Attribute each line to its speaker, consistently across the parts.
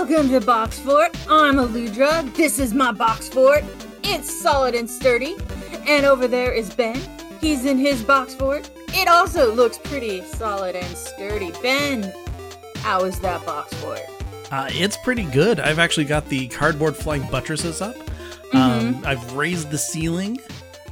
Speaker 1: Welcome to Box Fort. I'm Aludra. This is my box fort. It's solid and sturdy. And over there is Ben. He's in his box fort. It also looks pretty solid and sturdy. Ben, how is that box fort?
Speaker 2: Uh, it's pretty good. I've actually got the cardboard flying buttresses up. Um, I've raised the ceiling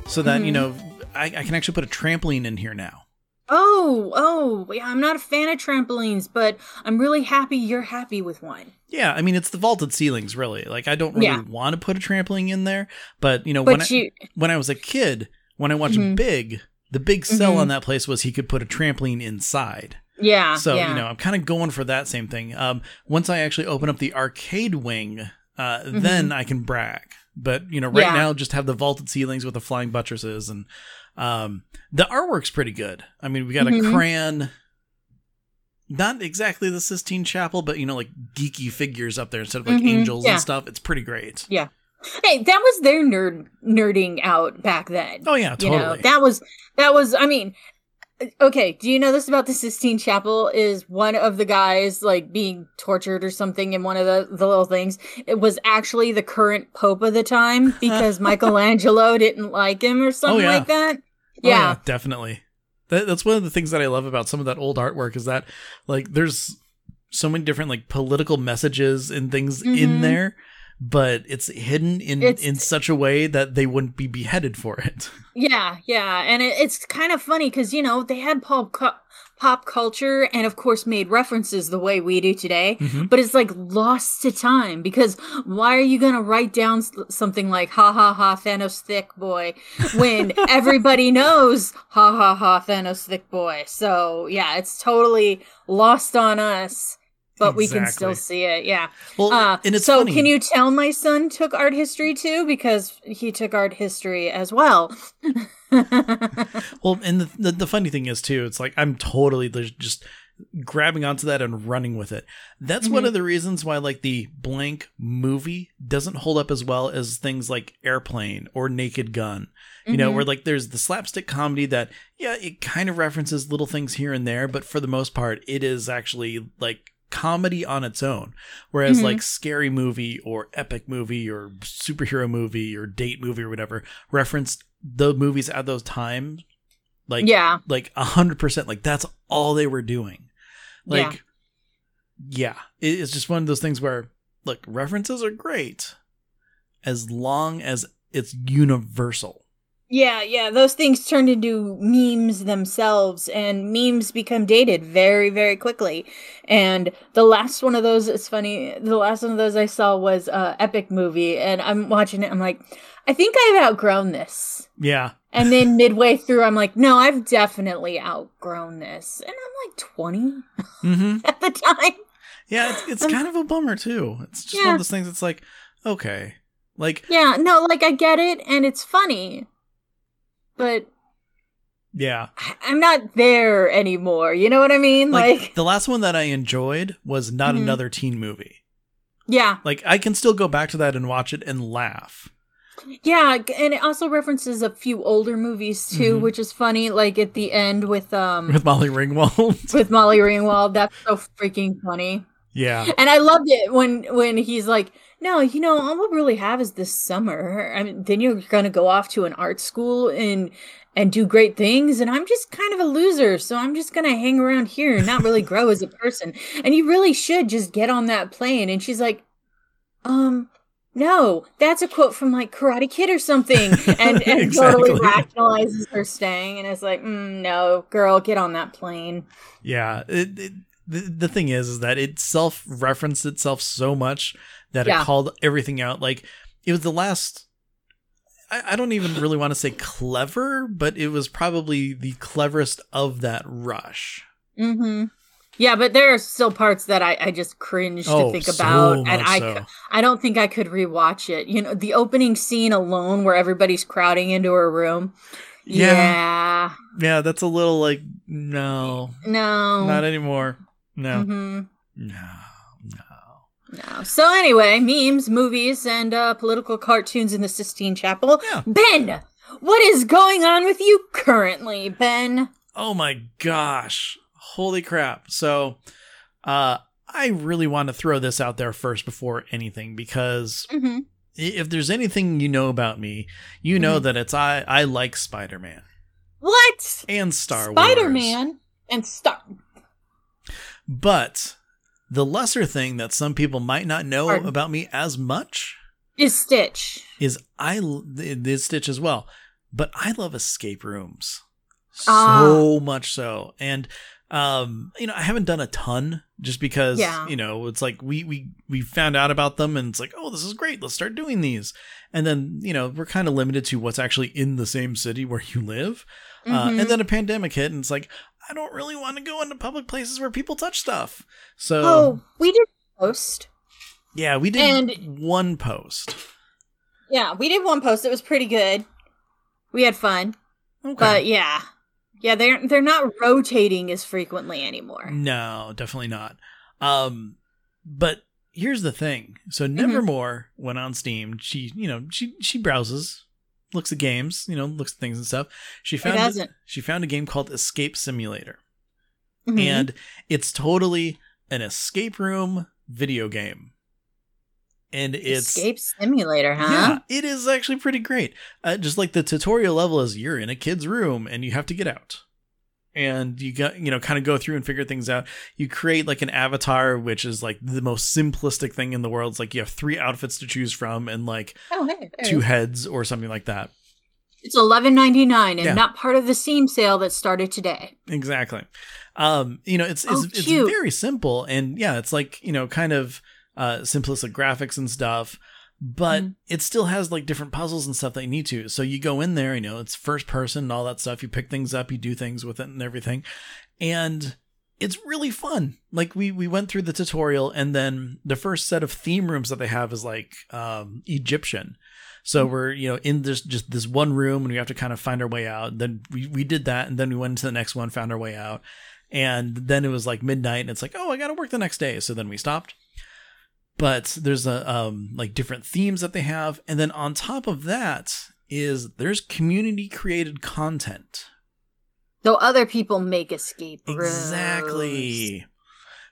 Speaker 2: so that, you know, I, I can actually put a trampoline in here now.
Speaker 1: Oh, oh, yeah, I'm not a fan of trampolines, but I'm really happy you're happy with one.
Speaker 2: Yeah, I mean, it's the vaulted ceilings, really. Like, I don't really
Speaker 1: Yeah.
Speaker 2: want to put a trampoline in there, but, you know,
Speaker 1: But
Speaker 2: when,
Speaker 1: you,
Speaker 2: I, when I was a kid, when I watched
Speaker 1: Mhm.
Speaker 2: Big, the big sell
Speaker 1: Mhm.
Speaker 2: on that place was he could put a trampoline inside.
Speaker 1: yeah,
Speaker 2: So,
Speaker 1: yeah.
Speaker 2: you know, I'm kind of going for that same thing. Um, once I actually open up the arcade wing, uh, then I can brag. But, you know, right
Speaker 1: Mm-hmm. Yeah.
Speaker 2: now, just have the vaulted ceilings with the flying buttresses. And um, the artwork's pretty good. I mean, we got
Speaker 1: Mhm.
Speaker 2: a crayon, not exactly the Sistine Chapel, but, you know, like geeky figures up there instead of like
Speaker 1: Mhm.
Speaker 2: angels
Speaker 1: Yeah.
Speaker 2: and stuff. It's pretty great. Yeah.
Speaker 1: Hey, that was their nerd nerding out back then.
Speaker 2: Oh, yeah,
Speaker 1: you
Speaker 2: totally.
Speaker 1: know, that was that was. I mean, okay. Do you know this about the Sistine Chapel? Is one of the guys like being tortured or something in one of the the little things? It was actually the current pope of the time because Michelangelo didn't like him or something
Speaker 2: yeah.
Speaker 1: like that.
Speaker 2: Oh,
Speaker 1: Yeah.
Speaker 2: definitely. That, that's one of the things that I love about some of that old artwork is that like there's so many different like political messages and things in
Speaker 1: Mhm.
Speaker 2: there, but it's hidden in
Speaker 1: It's-
Speaker 2: in such a way that they wouldn't be beheaded for it.
Speaker 1: Yeah, yeah, and it, it's kind of funny because you know they had Paul cu- pop culture and of course made references the way we do today,
Speaker 2: Mhm.
Speaker 1: but it's like lost to time because why are you gonna write down something like "ha ha ha Thanos thick boy" when everybody knows "ha ha ha Thanos thick boy"? So yeah, it's totally lost on us, but we can still see it. Yeah.
Speaker 2: Well,
Speaker 1: Uh,
Speaker 2: and it's
Speaker 1: so
Speaker 2: funny.
Speaker 1: can you tell my son took art history too because he took art history as well.
Speaker 2: Well, and the, the the funny thing is too, it's like I'm totally just grabbing onto that and running with it. That's one
Speaker 1: Mhm.
Speaker 2: of the reasons why like the blank movie doesn't hold up as well as things like Airplane or Naked Gun. You know,
Speaker 1: Mhm.
Speaker 2: where like there's the slapstick comedy that yeah, it kind of references little things here and there, but for the most part it is actually like comedy on its own. Whereas
Speaker 1: Mhm.
Speaker 2: like scary movie or epic movie or superhero movie or date movie or whatever referenced the movies at those times like
Speaker 1: yeah.
Speaker 2: like a hundred percent like that's all they were doing like yeah, It- it's just one of those things where look references are great as long as it's universal
Speaker 1: Yeah, yeah. Those things turned into memes themselves, and memes become dated very, very quickly. And the last one of those, it's funny, the last one of those I saw was uh, Epic Movie, and I'm watching it, I'm like, I think I've outgrown this.
Speaker 2: yeah
Speaker 1: And then midway through, I'm like, no, I've definitely outgrown this. And I'm like 20
Speaker 2: hmm
Speaker 1: at the time.
Speaker 2: yeah it's, it's
Speaker 1: Um,
Speaker 2: kind of a bummer too it's just one of those things it's like okay like
Speaker 1: Yeah, no, like I get it, and it's funny. But
Speaker 2: yeah
Speaker 1: I'm not there anymore. You know what I mean?
Speaker 2: like,
Speaker 1: Like,
Speaker 2: the last one that i enjoyed was not
Speaker 1: Mhm.
Speaker 2: another teen movie
Speaker 1: yeah,
Speaker 2: like i can still go back to that and watch it and laugh
Speaker 1: yeah, and it also references a few older movies too,
Speaker 2: Mhm.
Speaker 1: which is funny. Like at the end with um
Speaker 2: with molly ringwald
Speaker 1: with Molly Ringwald, that's so freaking funny.
Speaker 2: yeah
Speaker 1: And I loved it when when he's like, "No, you know, all we'll really have is this summer. I mean, then you're gonna go off to an art school and and do great things, and I'm just kind of a loser, so I'm just gonna hang around here and not really grow as a person. And you really should just get on that plane." And she's like, "Um." No, that's a quote from like Karate Kid or something, and, and totally rationalizes her staying, and it's like, mm, no, girl, get on that plane.
Speaker 2: Yeah, it, it, the the thing is, is that it self referenced itself so much that
Speaker 1: Yeah.
Speaker 2: it called everything out. Like it was the last. I, I don't even really want to say clever, but it was probably the cleverest of that rush.
Speaker 1: Mm-hmm. Yeah, but there are still parts that I, I just cringe to
Speaker 2: Oh,
Speaker 1: think
Speaker 2: so
Speaker 1: about, and I
Speaker 2: so.
Speaker 1: I don't think I could rewatch it. You know, the opening scene alone, where everybody's crowding into her room.
Speaker 2: Yeah.
Speaker 1: Yeah,
Speaker 2: Yeah, that's a little like no,
Speaker 1: no,
Speaker 2: not anymore. No,
Speaker 1: Mhm.
Speaker 2: no, no.
Speaker 1: no. So anyway, memes, movies, and uh, political cartoons in the Sistine Chapel.
Speaker 2: Yeah.
Speaker 1: Ben, what is going on with you currently, Ben?
Speaker 2: Oh my gosh. Holy crap. So uh I really want to throw this out there first before anything because
Speaker 1: Mm-hmm.
Speaker 2: if there's anything you know about me, you know
Speaker 1: Mhm.
Speaker 2: that it's I I like Spider-Man
Speaker 1: What?
Speaker 2: and Star Wars.
Speaker 1: Spider Man and Star.
Speaker 2: But the lesser thing that some people might not know
Speaker 1: Pardon?
Speaker 2: about me as much
Speaker 1: Is Stitch.
Speaker 2: is I this Stitch as well, but I love escape rooms
Speaker 1: Ah.
Speaker 2: so much so, and um, you know, I haven't done a ton just because
Speaker 1: Yeah.
Speaker 2: you know it's like we we we found out about them and it's like oh this is great let's start doing these, and then you know we're kind of limited to what's actually in the same city where you live, uh,
Speaker 1: Mhm.
Speaker 2: and then a pandemic hit and it's like I don't really want to go into public places where people touch stuff, so
Speaker 1: oh, we did post.
Speaker 2: yeah we did
Speaker 1: And-
Speaker 2: one post.
Speaker 1: Yeah, we did one post. It was pretty good. We had fun,
Speaker 2: Okay.
Speaker 1: but yeah, yeah, they're they're not rotating as frequently anymore.
Speaker 2: No, definitely not. Um, but here's the thing.
Speaker 1: Mm-hmm.
Speaker 2: So Nevermore went on Steam. She, you know, she she browses, looks at games, you know, looks at things and stuff. She found
Speaker 1: doesn't.
Speaker 2: she found a game called Escape Simulator,
Speaker 1: Mhm.
Speaker 2: and it's totally an escape room video game. And it's
Speaker 1: Escape Simulator, huh?
Speaker 2: yeah, it is actually pretty great. Uh, just like the tutorial level is you're in a kid's room and you have to get out. And you got, you know, kind of go through and figure things out. You create like an avatar, which is like the most simplistic thing in the world. It's like you have three outfits to choose from and like
Speaker 1: Oh, hey,
Speaker 2: two heads or something like that.
Speaker 1: It's eleven ninety nine and
Speaker 2: Yeah.
Speaker 1: not part of the Steam sale that started today.
Speaker 2: Exactly. Um, you know, it's it's,
Speaker 1: Oh,
Speaker 2: it's very simple and yeah, it's like, you know, kind of uh simplistic graphics and stuff, but
Speaker 1: Mhm.
Speaker 2: it still has like different puzzles and stuff that you need to. So you go in there, you know, it's first person and all that stuff. You pick things up, you do things with it and everything. And it's really fun. Like we we went through the tutorial and then the first set of theme rooms that they have is like um Egyptian. So we're, you know, in this just this one room and we have to kind of find our way out. Then we, we did that and then we went into the next one, found our way out. And then it was like midnight and it's like, oh, I gotta work the next day. So then we stopped. But there's a um like different themes that they have. And then on top of that is there's community created content.
Speaker 1: So other people make escape rooms.
Speaker 2: Exactly.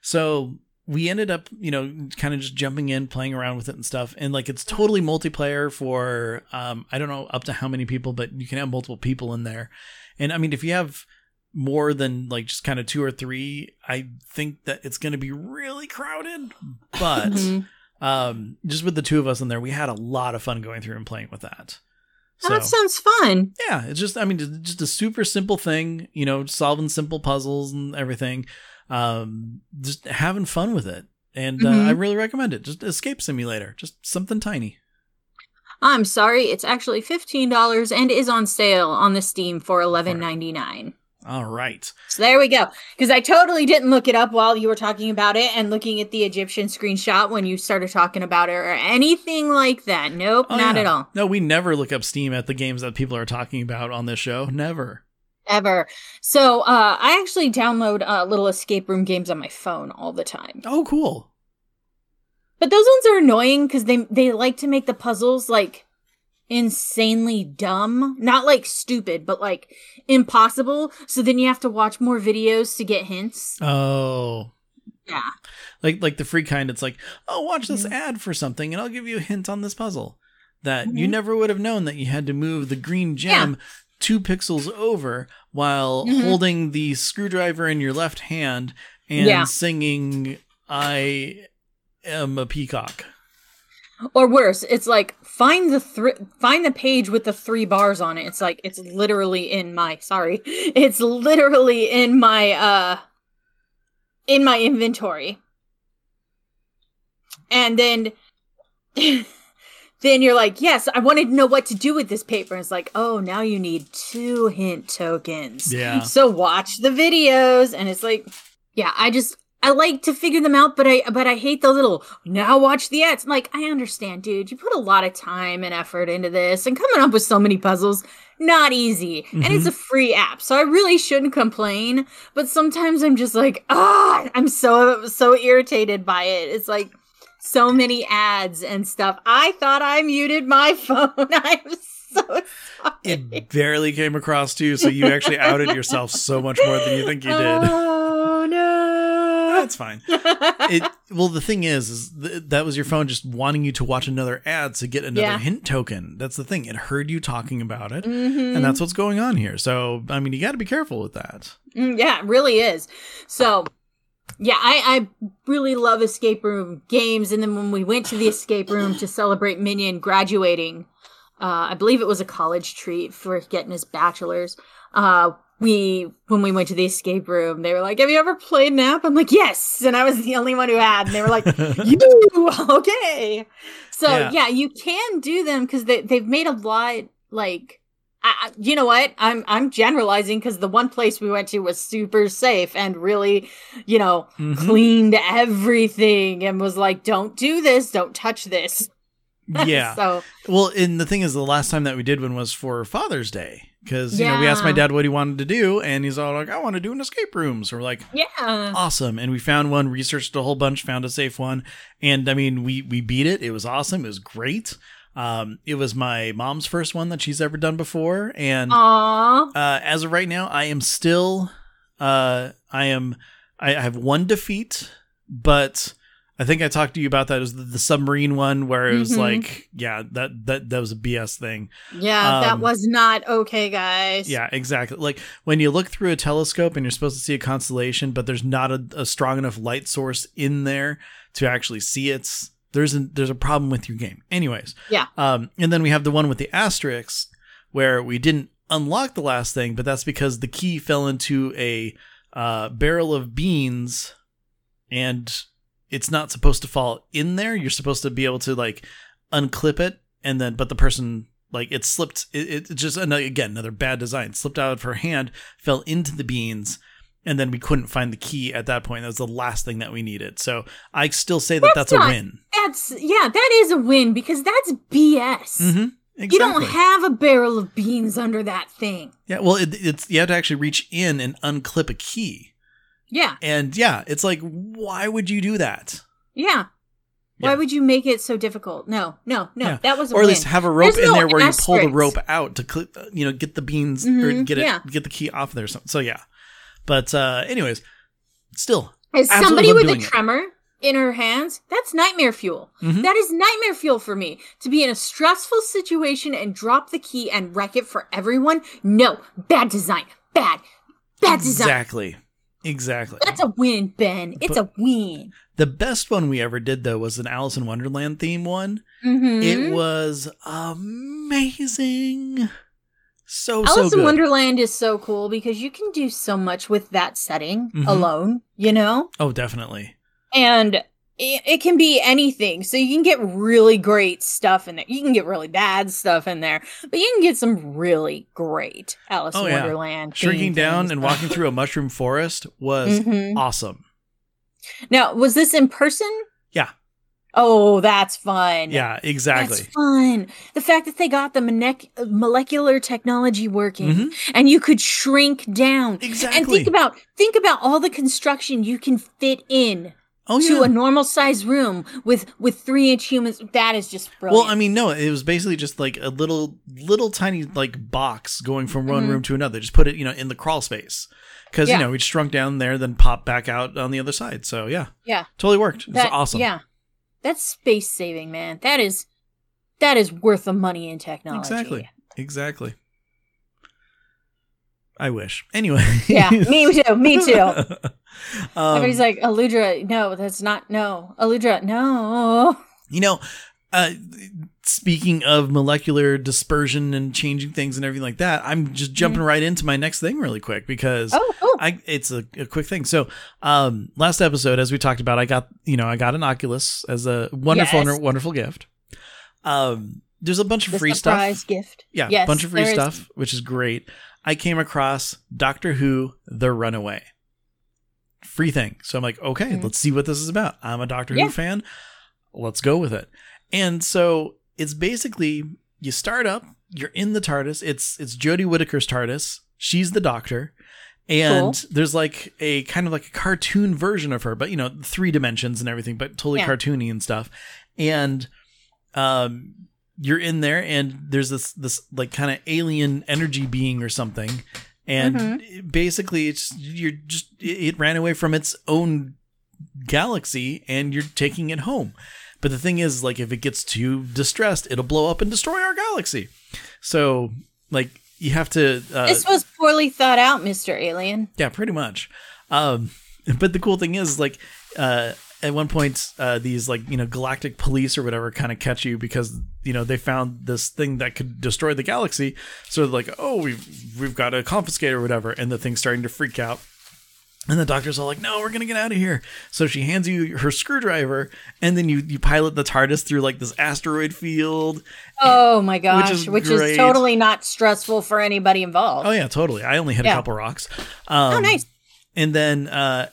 Speaker 2: So we ended up, you know, kind of just jumping in, playing around with it and stuff. And like it's totally multiplayer for um I don't know up to how many people, but you can have multiple people in there. And I mean if you have more than like just kind of two or three, I think that it's going to be really crowded. But
Speaker 1: Mhm.
Speaker 2: um just with the two of us in there, we had a lot of fun going through and playing with that.
Speaker 1: Oh, that sounds fun.
Speaker 2: Yeah, it's just I mean just- a super simple thing, you know, solving simple puzzles and everything. Um just having fun with it. And
Speaker 1: Mhm.
Speaker 2: uh, I really recommend it. Just escape simulator, just something tiny.
Speaker 1: I'm sorry, it's actually fifteen dollars and is on sale on the Steam for eleven ninety nine.
Speaker 2: All right.
Speaker 1: So there we go. Because I totally didn't look it up while you were talking about it and looking at the Egyptian screenshot when you started talking about it or anything like that. Nope,
Speaker 2: Oh,
Speaker 1: not
Speaker 2: yeah.
Speaker 1: at all.
Speaker 2: No, we never look up Steam at the games that people are talking about on this show. Never.
Speaker 1: Ever. So uh, I actually download uh, little escape room games on my phone all the time.
Speaker 2: Oh, cool.
Speaker 1: But those ones are annoying because they they like to make the puzzles like insanely dumb. Not like stupid, but like impossible. So then you have to watch more videos to get hints.
Speaker 2: Oh.
Speaker 1: Yeah.
Speaker 2: Like like the free kind, it's like, oh, watch this
Speaker 1: Mhm.
Speaker 2: ad for something, and I'll give you a hint on this puzzle that you
Speaker 1: Mhm.
Speaker 2: never would have known that you had to move the green gem two pixels over while
Speaker 1: Mhm.
Speaker 2: holding the screwdriver in your left hand and
Speaker 1: Yeah.
Speaker 2: singing "I am a peacock."
Speaker 1: Or worse, it's like find the thr- find the page with the three bars on it. It's like it's literally in my sorry. It's literally in my uh in my inventory. And then then you're like, "Yes, I wanted to know what to do with this paper." And it's like, "Oh, now you need two hint tokens."
Speaker 2: Yeah.
Speaker 1: So watch the videos and it's like yeah, I just I like to figure them out, but I but I hate the little now watch the ads. Like I understand, dude. You put a lot of time and effort into this, and coming up with so many puzzles, not easy. And it's a free app, so I really shouldn't complain. But sometimes I'm just like, ah, I'm so so irritated by it. It's like so many ads and stuff. I thought I muted my phone. I'm so sorry.
Speaker 2: It barely came across to you, so you actually outed yourself so much more than you think you did.
Speaker 1: No.
Speaker 2: that's fine. It well, the thing is, is th- that was your phone just wanting you to watch another ad to get another
Speaker 1: Yeah.
Speaker 2: hint token. That's the thing. It heard you talking about it,
Speaker 1: Mhm.
Speaker 2: and that's what's going on here. So, I mean, you got to be careful with that.
Speaker 1: Mm, yeah, it really is. So, yeah, I, I really love escape room games. And then when we went to the escape room to celebrate Minion graduating, uh, I believe it was a college treat for getting his bachelor's. Uh, we when we went to the escape room, they were like, "Have you ever played Nap?" I'm like, "Yes," and I was the only one who had. And they were like, "You okay?" So
Speaker 2: Yeah.
Speaker 1: yeah, you can do them because they they've made a lot like. I, you know what? I'm I'm generalizing because the one place we went to was super safe and really, you know,
Speaker 2: Mhm.
Speaker 1: cleaned everything and was like, "Don't do this, don't touch this."
Speaker 2: Yeah.
Speaker 1: so
Speaker 2: Well, and the thing is, the last time that we did one was for Father's Day because you know we asked my dad what he wanted to do, and he's all like, "I want to do an escape room." So we're like,
Speaker 1: yeah,
Speaker 2: awesome. And we found one researched a whole bunch found a safe one and i mean we we beat it. It was awesome. It was great. Um it was my mom's first one that she's ever done before and uh as of right now i am still uh i am i I have one defeat but i think i talked to you about that it was the, the submarine one where it was
Speaker 1: Mhm.
Speaker 2: like yeah that that that was a bs thing
Speaker 1: Yeah, that
Speaker 2: Um,
Speaker 1: was not okay, guys.
Speaker 2: yeah, exactly. Like when you look through a telescope and you're supposed to see a constellation, but there's not a, a strong enough light source in there to actually see it. There's a there's a problem with your game. Anyways,
Speaker 1: Yeah.
Speaker 2: Um, and then we have the one with the asterisks where we didn't unlock the last thing, but that's because the key fell into a uh, barrel of beans, and it's not supposed to fall in there. You're supposed to be able to like unclip it, and then but the person like it slipped. It, it just another, again another bad design slipped out of her hand, fell into the beans. And then we couldn't find the key at that point. That was the last thing that we needed. So I still say that that's,
Speaker 1: That's
Speaker 2: a win.
Speaker 1: That's yeah, that is a win because that's BS.
Speaker 2: Mm-hmm. Exactly.
Speaker 1: You don't have a barrel of beans under that thing.
Speaker 2: Yeah, well, it, it's you have to actually reach in and unclip a key,
Speaker 1: Yeah,
Speaker 2: and yeah, it's like, why would you do that?
Speaker 1: yeah.
Speaker 2: Yeah.
Speaker 1: Why would you make it so difficult? No, no, no.
Speaker 2: Yeah.
Speaker 1: That was a
Speaker 2: Or at
Speaker 1: win.
Speaker 2: least have a rope
Speaker 1: There's
Speaker 2: in
Speaker 1: no
Speaker 2: there where you pull the rope out to, cl- uh, you know, get the beans or
Speaker 1: Mhm,
Speaker 2: get it,
Speaker 1: yeah.
Speaker 2: get the key off there. So, so yeah, but uh anyways, still,
Speaker 1: As somebody with a
Speaker 2: doing it.
Speaker 1: tremor in her hands, that's nightmare fuel.
Speaker 2: Mhm.
Speaker 1: That is nightmare fuel for me. To be in a stressful situation and drop the key and wreck it for everyone? No. Bad design. Bad. Bad design.
Speaker 2: exactly, exactly.
Speaker 1: That's a win, Ben. It's a win.
Speaker 2: the best one we ever did though was an Alice in Wonderland theme one.
Speaker 1: Mm-hmm.
Speaker 2: It was amazing, so
Speaker 1: Alice
Speaker 2: so
Speaker 1: in. Wonderland is so cool because you can do so much with that setting
Speaker 2: Mhm.
Speaker 1: alone, you know?
Speaker 2: oh, definitely.
Speaker 1: And it, it can be anything. So you can get really great stuff in there. You can get really bad stuff in there, but you can get some really great Alice
Speaker 2: Oh,
Speaker 1: in
Speaker 2: yeah.
Speaker 1: Wonderland.
Speaker 2: Shrinking down and walking through a mushroom forest was
Speaker 1: Mhm.
Speaker 2: awesome.
Speaker 1: Now, was this in person?
Speaker 2: Yeah.
Speaker 1: Oh, that's fun.
Speaker 2: Yeah, exactly.
Speaker 1: That's fun. The fact that they got the monec- molecular technology working
Speaker 2: Mhm.
Speaker 1: and you could shrink down.
Speaker 2: Exactly.
Speaker 1: And think about think about all the construction you can fit in
Speaker 2: oh
Speaker 1: to
Speaker 2: yeah.
Speaker 1: a normal sized room with with three inch humans. That is just brilliant.
Speaker 2: well, I mean, no, it was basically just like a little, little tiny like box going from one
Speaker 1: Mhm.
Speaker 2: room to another. Just put it, you know, in the crawl space because
Speaker 1: Yeah.
Speaker 2: you know we shrunk down there, then pop back out on the other side. So yeah,
Speaker 1: yeah,
Speaker 2: totally worked. It was awesome.
Speaker 1: Yeah, that's space saving, man. That is that is worth the money in technology.
Speaker 2: exactly, exactly. I wish. Anyway.
Speaker 1: Yeah, me too. Me too.
Speaker 2: um,
Speaker 1: Everybody's like, Aludra, no, that's not, no. Aludra, no.
Speaker 2: You know, uh, speaking of molecular dispersion and changing things and everything like that, I'm just jumping right into my next thing really quick because
Speaker 1: Mm-hmm. Oh, cool.
Speaker 2: I it's a, a quick thing. So, um, last episode, as we talked about, I got you know I got an Oculus as a wonderful
Speaker 1: Yes.
Speaker 2: wonderful gift. Um, there's a bunch of
Speaker 1: The
Speaker 2: free
Speaker 1: surprise
Speaker 2: stuff.
Speaker 1: gift.
Speaker 2: Yeah,
Speaker 1: Yes,
Speaker 2: a bunch of free
Speaker 1: there is.
Speaker 2: stuff, which is great. I came across Doctor Who: The Runaway. Free thing. So I'm like, okay,
Speaker 1: Mhm.
Speaker 2: let's see what this is about. I'm a Doctor
Speaker 1: Yeah.
Speaker 2: Who fan. Let's go with it. And so it's basically you start up, you're in the TARDIS. It's it's Jodie Whittaker's TARDIS. She's the Doctor. And
Speaker 1: Cool.
Speaker 2: there's like a kind of like a cartoon version of her, but you know, three dimensions and everything, but totally
Speaker 1: Yeah.
Speaker 2: cartoony and stuff. And um you're in there and there's this this like kind of alien energy being or something and
Speaker 1: Mm-hmm.
Speaker 2: basically it's you're just it ran away from its own galaxy and you're taking it home. But the thing is, like, if it gets too distressed, it'll blow up and destroy our galaxy. So, like, you have to. Uh,
Speaker 1: this was poorly thought out, Mister Alien.
Speaker 2: Yeah, pretty much. Um, but the cool thing is, like, uh, at one point, uh, these like you know galactic police or whatever kind of catch you because you know they found this thing that could destroy the galaxy. So they're like, oh, we've we've got to confiscate or whatever, and the thing's starting to freak out. And the doctor's all like, "No, we're gonna get out of here." So she hands you her screwdriver, and then you you pilot the TARDIS through like this asteroid field.
Speaker 1: Oh my gosh, which is, which is totally not stressful for anybody involved.
Speaker 2: Oh yeah, totally. I only hit yeah. a couple rocks.
Speaker 1: Um, oh nice.
Speaker 2: And then uh,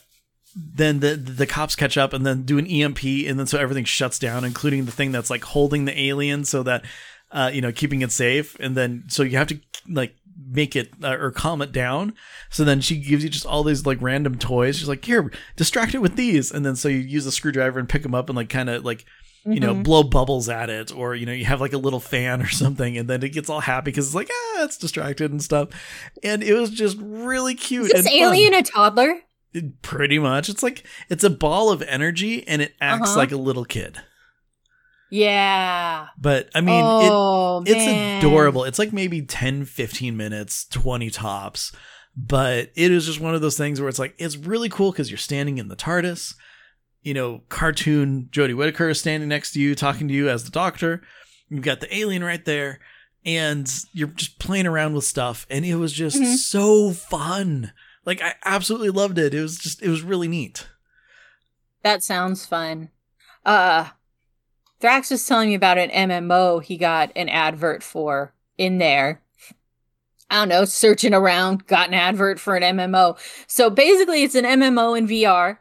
Speaker 2: then the the cops catch up and then do an EMP and then so everything shuts down, including the thing that's like holding the alien so that uh, you know keeping it safe. And then so you have to like make it uh, or calm it down. So then she gives you just all these like random toys. She's like, here, distract it with these. And then so you use a screwdriver and pick them up and like kind of like you know, mm-hmm. blow bubbles at it, or you know, you have like a little fan or something, and then it gets all happy because it's like, ah, it's distracted and stuff. And it was just really cute.
Speaker 1: Is this alien a toddler?
Speaker 2: Pretty much. It's like it's a ball of energy and it acts uh-huh. like a little kid.
Speaker 1: Yeah.
Speaker 2: But I mean, oh, it, it's adorable. It's like maybe 10, 15 minutes, 20 tops. But it is just one of those things where it's like, it's really cool because you're standing in the TARDIS. You know, cartoon Jodie Whittaker is standing next to you, talking to you as the doctor. You've got the alien right there. And you're just playing around with stuff. And it was just mm-hmm. so fun. Like I absolutely loved it. It was just it was really neat.
Speaker 1: That sounds fun. Uh Thrax was telling me about an MMO he got an advert for in there. I don't know, searching around, got an advert for an MMO. So basically it's an MMO in VR.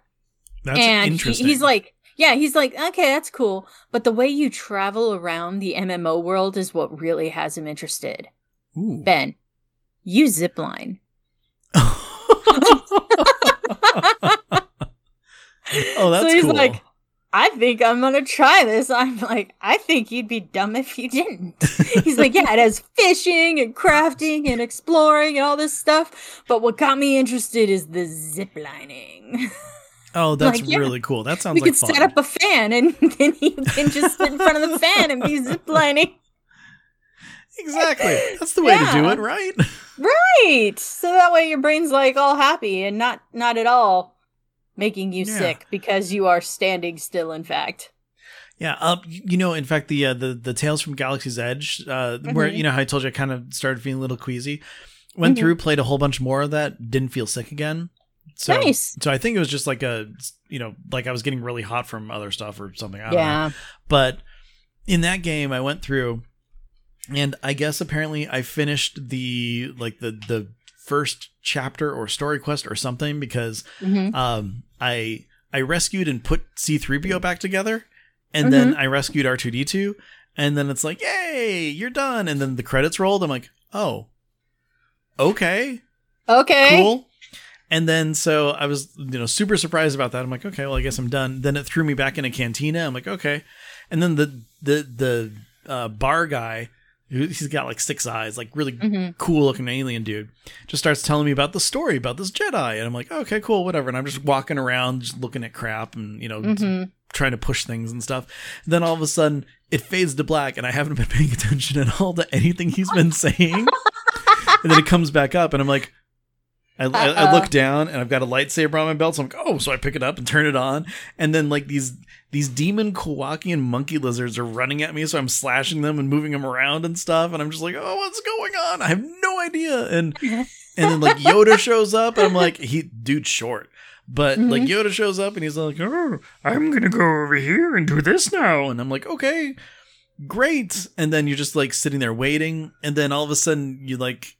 Speaker 2: That's and interesting.
Speaker 1: He, he's like, yeah, he's like, okay, that's cool. But the way you travel around the MMO world is what really has him interested.
Speaker 2: Ooh.
Speaker 1: Ben, you zipline.
Speaker 2: oh, that's so he's cool. like,
Speaker 1: I think I'm gonna try this. I'm like, I think you'd be dumb if you didn't. He's like, yeah, it has fishing and crafting and exploring and all this stuff. But what got me interested is the zip lining.
Speaker 2: Oh, that's like, yeah, really cool. That sounds we like
Speaker 1: could set up a fan and then you can just sit in front of the fan and be ziplining.
Speaker 2: Exactly. That's the way yeah. to do it, right?
Speaker 1: Right. So that way your brain's like all happy and not not at all making you yeah. sick because you are standing still in fact.
Speaker 2: Yeah, um, you know, in fact, the uh, the the Tales from Galaxy's Edge, uh, mm-hmm. where you know how I told you I kind of started feeling a little queasy, went mm-hmm. through, played a whole bunch more of that, didn't feel sick again. So,
Speaker 1: nice.
Speaker 2: So I think it was just like a, you know, like I was getting really hot from other stuff or something. yeah. Know. But in that game, I went through, and I guess apparently I finished the like the the first chapter or story quest or something because mm-hmm. um I I rescued and put C3PO back together and mm-hmm. then I rescued R2D2 and then it's like, "Yay, you're done." And then the credits rolled. I'm like, "Oh. Okay.
Speaker 1: Okay.
Speaker 2: Cool." And then so I was, you know, super surprised about that. I'm like, "Okay, well, I guess I'm done." Then it threw me back in a cantina. I'm like, "Okay." And then the the the uh, bar guy he's got like six eyes, like really mm-hmm. cool looking alien dude, just starts telling me about the story about this Jedi. And I'm like, okay, cool, whatever. And I'm just walking around, just looking at crap and, you know, mm-hmm. trying to push things and stuff. And then all of a sudden it fades to black and I haven't been paying attention at all to anything he's been saying. and then it comes back up and I'm like, I, I, I, look down and I've got a lightsaber on my belt. So I'm like, oh, so I pick it up and turn it on. And then like these these demon Kowakian monkey lizards are running at me. So I'm slashing them and moving them around and stuff. And I'm just like, oh, what's going on? I have no idea. And and then like Yoda shows up and I'm like, he dude's short. But mm-hmm. like Yoda shows up and he's like, oh, I'm gonna go over here and do this now. And I'm like, okay, great. And then you're just like sitting there waiting. And then all of a sudden you like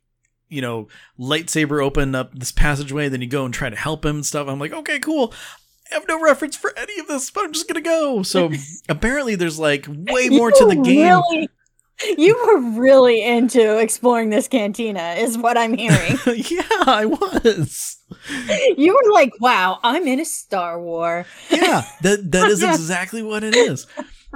Speaker 2: you know, lightsaber open up this passageway, then you go and try to help him and stuff. I'm like, okay, cool. I have no reference for any of this, but I'm just gonna go. So apparently there's like way more to the game.
Speaker 1: Really, you were really into exploring this cantina, is what I'm hearing.
Speaker 2: yeah, I was.
Speaker 1: You were like, wow, I'm in a Star War.
Speaker 2: yeah, that that is exactly what it is.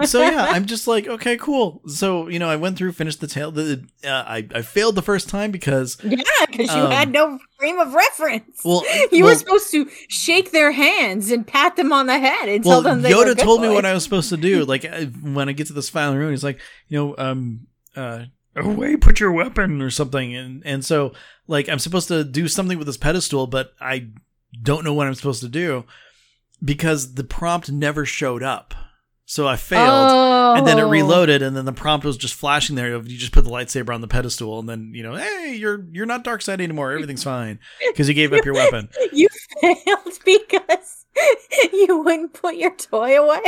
Speaker 2: So yeah, I'm just like, okay, cool. So you know, I went through, finished the tale. The uh, I I failed the first time because
Speaker 1: Yeah, because you
Speaker 2: Um,
Speaker 1: had no frame of reference.
Speaker 2: well,
Speaker 1: you
Speaker 2: well,
Speaker 1: were supposed to shake their hands and pat them on the head and
Speaker 2: well,
Speaker 1: tell them they were
Speaker 2: Yoda told me what I was supposed to do. Like I- when I get to this final room, he's like, you know, um, uh, away, put your weapon or something, and and so like I'm supposed to do something with this pedestal, but I don't know what I'm supposed to do because the prompt never showed up. So I failed.
Speaker 1: Oh.
Speaker 2: and then it oh. reloaded and then the prompt was just flashing there you just put the lightsaber on the pedestal and then you know hey you're you're not dark side anymore everything's fine because you gave up your weapon
Speaker 1: You failed because you wouldn't put your toy away.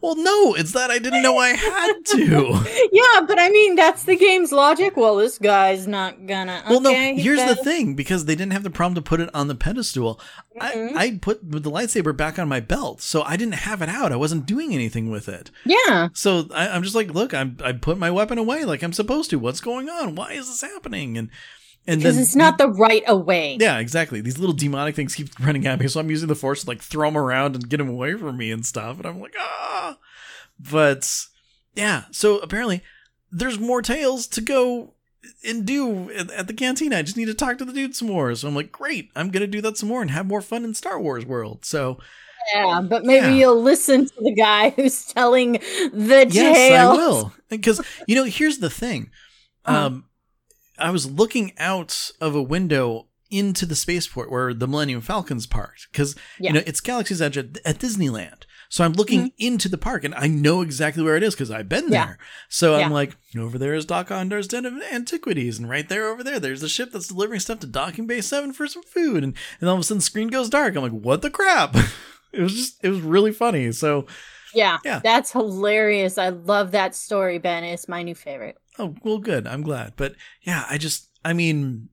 Speaker 2: well no it's that i didn't know i had to
Speaker 1: Yeah, but I mean that's the game's logic. Well, this guy's not gonna.
Speaker 2: well
Speaker 1: okay,
Speaker 2: no
Speaker 1: he
Speaker 2: here's the thing because they didn't have the prompt to put it on the pedestal
Speaker 1: Mhm.
Speaker 2: I, I put the lightsaber back on my belt so i didn't have it out i wasn't doing anything with it
Speaker 1: Yeah,
Speaker 2: so I, i'm just like look i'm i put my weapon away like i'm supposed to what's going on why is this happening and and
Speaker 1: because
Speaker 2: then
Speaker 1: it's not the right away.
Speaker 2: Yeah, exactly. These little demonic things keep running at me, so I'm using the force to like throw them around and get them away from me and stuff. And I'm like, ah. But yeah, so apparently there's more tales to go and do at, the cantina. I just need to talk to the dude some more. So I'm like, great, I'm gonna do that some more and have more fun in Star Wars world. So
Speaker 1: Yeah, but maybe
Speaker 2: Yeah.
Speaker 1: you'll listen to the guy who's telling the
Speaker 2: yes. I will. Because you know, here's the thing.
Speaker 1: Uh-huh.
Speaker 2: Um, I was looking out of a window into the spaceport where the Millennium Falcon's parked because
Speaker 1: Yeah.
Speaker 2: you know it's Galaxy's Edge at, at Disneyland. So I'm looking into the park and I know exactly where it is because I've been
Speaker 1: Mm-hmm. Yeah.
Speaker 2: there. So
Speaker 1: Yeah.
Speaker 2: I'm like, over there is Dok-Ondar's Den of Antiquities, and right there over there, there's the ship that's delivering stuff to Docking Bay Seven for some food, and and all of a sudden the screen goes dark. I'm like, what the crap? it was just it was really funny. So
Speaker 1: Yeah,
Speaker 2: Yeah.
Speaker 1: that's hilarious. I love that story, Ben. It's my new favorite.
Speaker 2: Oh, well, good. I'm glad. But yeah, I just, I mean,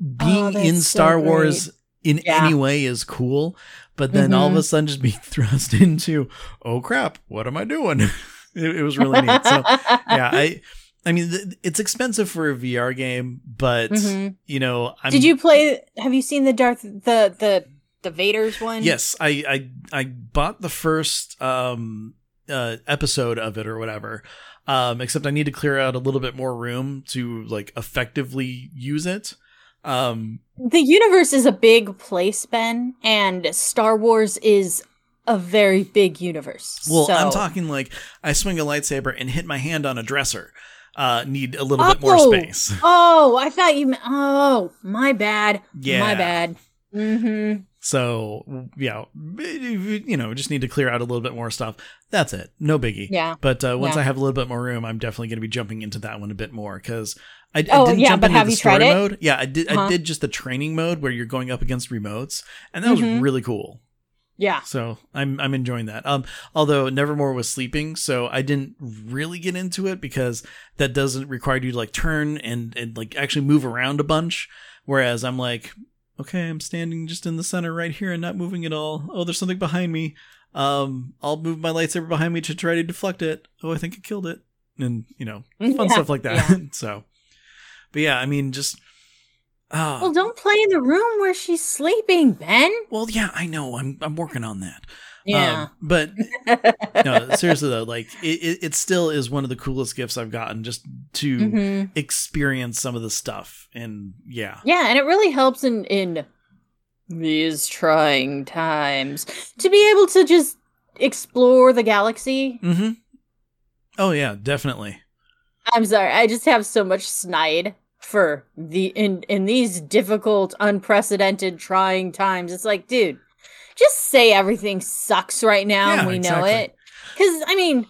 Speaker 1: Oh,
Speaker 2: being
Speaker 1: that's
Speaker 2: in
Speaker 1: so
Speaker 2: Star Wars in
Speaker 1: Yeah.
Speaker 2: any way is cool. But then all of a
Speaker 1: Mhm.
Speaker 2: sudden just being thrust into, oh crap, what am I doing? it, it was really neat. So yeah, I, I mean, th- it's expensive for a VR game, but
Speaker 1: Mhm.
Speaker 2: you know, I'm,
Speaker 1: Did you play? Have you seen the Darth the the the Vader's one?
Speaker 2: Yes, I, I, I bought the first um uh episode of it or whatever. Um, except I need to clear out a little bit more room to like effectively use it. Um,
Speaker 1: The universe is a big place, Ben, and Star Wars is a very big universe.
Speaker 2: Well,
Speaker 1: so.
Speaker 2: I'm talking like I swing a lightsaber and hit my hand on a dresser. Uh, need a little bit more
Speaker 1: Oh.
Speaker 2: space.
Speaker 1: Oh, I thought you. meant Oh, my bad.
Speaker 2: Yeah.
Speaker 1: my bad. Mm-hmm.
Speaker 2: So yeah, you know, just need to clear out a little bit more stuff. That's it. No biggie.
Speaker 1: Yeah.
Speaker 2: But uh, once
Speaker 1: Yeah.
Speaker 2: I have a little bit more room, I'm definitely going to be jumping into that one a bit more because I, I
Speaker 1: Oh,
Speaker 2: didn't
Speaker 1: yeah,
Speaker 2: jump into the story mode. Yeah, I did. I
Speaker 1: Uh-huh.
Speaker 2: did just the training mode where you're going up against remotes, and that was
Speaker 1: Mhm.
Speaker 2: really cool.
Speaker 1: Yeah.
Speaker 2: So I'm I'm enjoying that. Um, although Nevermore was sleeping, so I didn't really get into it because that doesn't require you to like turn and and like actually move around a bunch. Whereas I'm like, okay, I'm standing just in the center right here and not moving at all. Oh, there's something behind me. Um, I'll move my lightsaber behind me to try to deflect it. Oh, I think I killed it, and you know, fun
Speaker 1: Yeah,
Speaker 2: stuff like that. so, but yeah, I mean, just. Uh,
Speaker 1: Well, don't play in the room where she's sleeping, Ben.
Speaker 2: well, yeah, I know. I'm I'm working on that.
Speaker 1: Yeah.
Speaker 2: Um, but no, seriously though, like it, it, still is one of the coolest gifts I've gotten just to
Speaker 1: Mhm.
Speaker 2: experience some of the stuff. And yeah,
Speaker 1: Yeah, and it really helps in in these trying times to be able to just explore the galaxy.
Speaker 2: mm-hmm. Oh yeah, definitely.
Speaker 1: I'm sorry, I just have so much snide for the in in these difficult, unprecedented, trying times. It's like, dude, just say everything sucks right now
Speaker 2: Yeah,
Speaker 1: and we know it. Cuz I mean,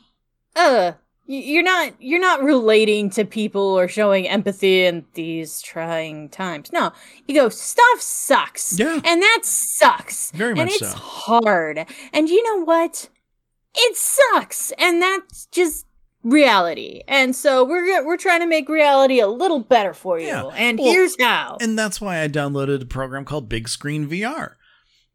Speaker 1: uh you're not you're not relating to people or showing empathy in these trying times. No, you go stuff sucks.
Speaker 2: Yeah,
Speaker 1: And that sucks.
Speaker 2: very much and
Speaker 1: it's
Speaker 2: so.
Speaker 1: hard. And you know what? It sucks. And that's just reality. And so we're we're trying to make reality a little better for you.
Speaker 2: Yeah.
Speaker 1: And
Speaker 2: Well,
Speaker 1: here's how.
Speaker 2: And that's why I downloaded a program called Big Screen VR.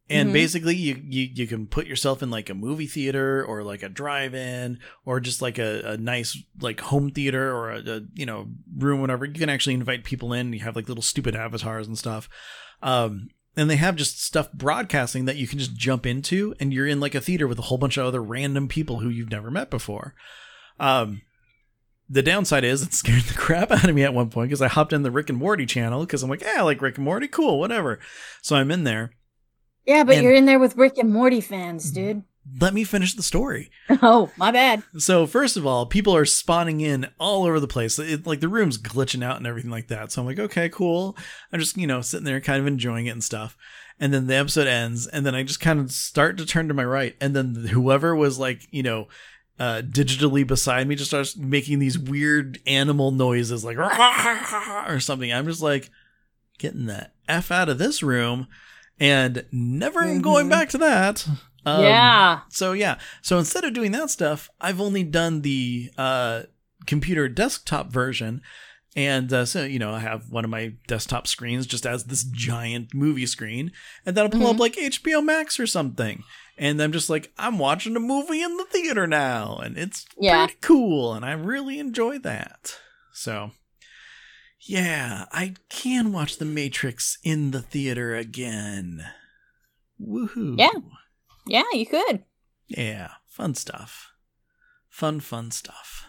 Speaker 2: And
Speaker 1: Mhm.
Speaker 2: basically, you, you you can put yourself in like a movie theater or like a drive-in or just like a, a nice like home theater or a, a you know room whatever. You can actually invite people in. You have like little stupid avatars and stuff. Um, and they have just stuff broadcasting that you can just jump into and you're in like a theater with a whole bunch of other random people who you've never met before um the downside is it scared the crap out of me at one point because i hopped in the rick and morty channel because i'm like yeah I like rick and morty cool whatever so i'm in there
Speaker 1: Yeah, but
Speaker 2: And-
Speaker 1: you're in there with Rick and Morty fans, dude.
Speaker 2: let me finish the story
Speaker 1: Oh, my bad.
Speaker 2: So first of all, people are spawning in all over the place. It, like the room's glitching out and everything like that. So I'm like, okay, cool. I'm just you know sitting there, kind of enjoying it and stuff. And then the episode ends, and then I just kind of start to turn to my right, and then whoever was like, you know. Uh, digitally beside me just starts making these weird animal noises like or something. I'm just like getting the f out of this room and never going
Speaker 1: Mhm.
Speaker 2: back to that. Um,
Speaker 1: yeah.
Speaker 2: so yeah. So instead of doing that stuff, I've only done the uh, computer desktop version. And uh, so, you know, I have one of my desktop screens just as this giant movie screen. And then I'll pull up
Speaker 1: Mhm.
Speaker 2: like HBO Max or something. And I'm just like, I'm watching a movie in the theater now. And it's
Speaker 1: Yeah.
Speaker 2: pretty cool. And I really enjoy that. So, yeah, I can watch The Matrix in the theater again. Woohoo.
Speaker 1: Yeah. Yeah, you could.
Speaker 2: Yeah, fun stuff. Fun, fun stuff.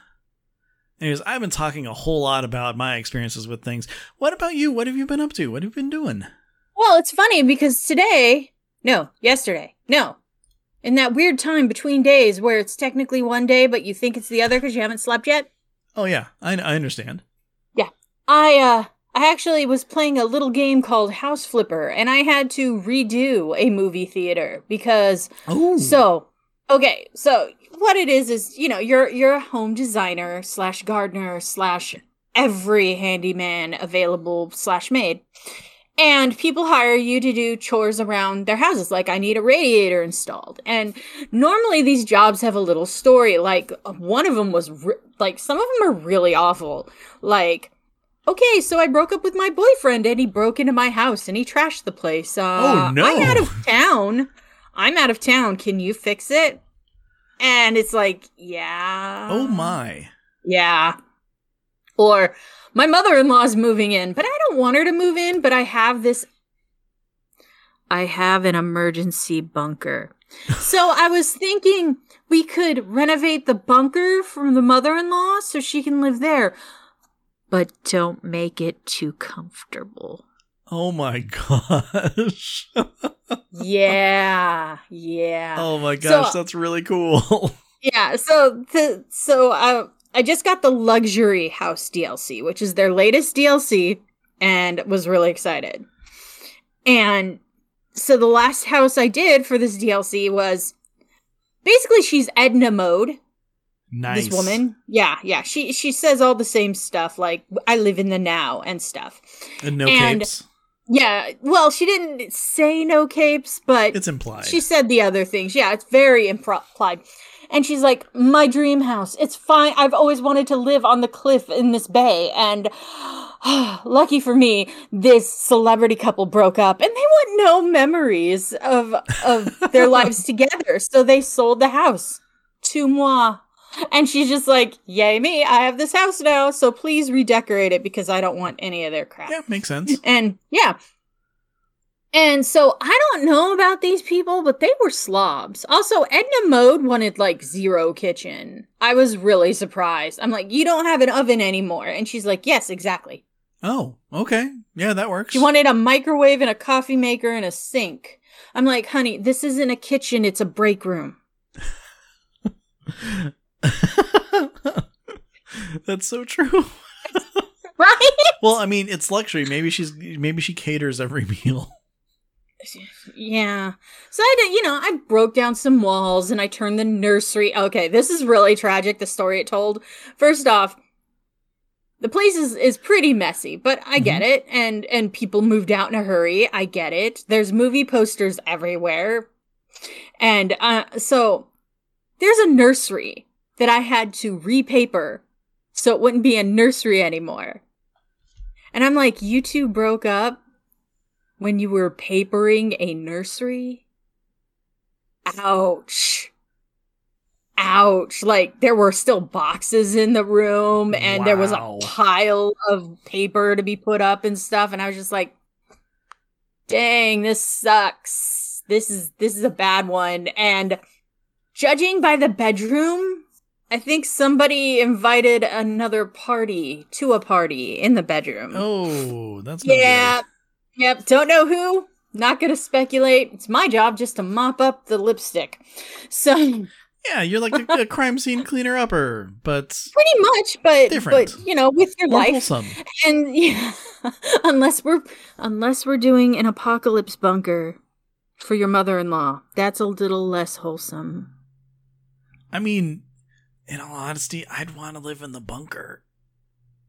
Speaker 2: Anyways, I've been talking a whole lot about my experiences with things. What about you? What have you been up to? What have you been doing?
Speaker 1: Well, it's funny because today, no, yesterday, no, in that weird time between days where it's technically one day, but you think it's the other because you haven't slept yet.
Speaker 2: Oh yeah, I, I understand.
Speaker 1: I uh I actually was playing a little game called House Flipper and I had to redo a movie theater because
Speaker 2: Oh,
Speaker 1: so okay, so what it is is, you know, you're you're a home designer slash gardener slash every handyman available slash maid. And people hire you to do chores around their houses, like I need a radiator installed. And normally these jobs have a little story. Like one of them was re- like some of them are really awful. Like okay, so I broke up with my boyfriend and he broke into my house and he trashed the place. Uh,
Speaker 2: Oh, no.
Speaker 1: I'm out of town. I'm out of town. Can you fix it? And it's like, yeah.
Speaker 2: oh my.
Speaker 1: Yeah. Or my mother-in-law's moving in, but I don't want her to move in, but I have this I have an emergency bunker. so I was thinking we could renovate the bunker from the mother-in-law so she can live there. But don't make it too comfortable.
Speaker 2: Oh my gosh.
Speaker 1: Yeah. Yeah.
Speaker 2: oh my gosh,
Speaker 1: So-
Speaker 2: that's really cool.
Speaker 1: Yeah, so the so uh, I just got the luxury house DLC, which is their latest DLC, and was really excited. And so the last house I did for this DLC was basically she's Edna mode.
Speaker 2: Nice.
Speaker 1: This woman, yeah, yeah, she she says all the same stuff like I live in the now and stuff.
Speaker 2: And no
Speaker 1: and-
Speaker 2: capes.
Speaker 1: Yeah, well, she didn't say no capes, but
Speaker 2: It's implied.
Speaker 1: she said the other things. Yeah, it's very implied. And she's like, My dream house. It's fine. I've always wanted to live on the cliff in this bay. And lucky for me, this celebrity couple broke up and they want no memories of, of their lives together. So they sold the house to moi. And she's just like, Yay, me. I have this house now. So please redecorate it because I don't want any of their crap.
Speaker 2: yeah, makes sense.
Speaker 1: And yeah. And so I don't know about these people, but they were slobs. Also, Edna Mode wanted like zero kitchen. I was really surprised. I'm like, you don't have an oven anymore. And she's like, yes, exactly.
Speaker 2: Oh, okay. Yeah, that works.
Speaker 1: She wanted a microwave and a coffee maker and a sink. I'm like, honey, this isn't a kitchen, it's a break room.
Speaker 2: That's so true.
Speaker 1: Right?
Speaker 2: Well, I mean, it's luxury. Maybe she's maybe she caters every meal.
Speaker 1: Yeah. So I did, you know, I broke down some walls and I turned the nursery. Okay, this is really tragic, the story it told. First off, the place is, is pretty messy, but I get it. And and people moved out in a hurry. I get it. There's movie posters everywhere. And uh so there's a nursery that I had to repaper so it wouldn't be a nursery anymore. And I'm like, you two broke up when you were papering a nursery? Ouch. Ouch. Like there were still boxes in the room and there was a pile of paper to be put up and stuff. And I was just like, dang, this sucks. This is this is a bad one. And judging by the bedroom, I think somebody invited another party to a party in the bedroom.
Speaker 2: Oh, that's not
Speaker 1: yeah.
Speaker 2: good.
Speaker 1: Yep. Don't know who. Not gonna speculate. It's my job just to mop up the lipstick. So
Speaker 2: Yeah, you're like a, a crime scene cleaner upper, but
Speaker 1: pretty much, but
Speaker 2: Different.
Speaker 1: but you know, with your
Speaker 2: more
Speaker 1: life
Speaker 2: wholesome.
Speaker 1: and yeah, unless we're unless we're doing an apocalypse bunker for your mother-in-law, that's a little less wholesome.
Speaker 2: I mean, in all honesty, I'd want to live in the bunker.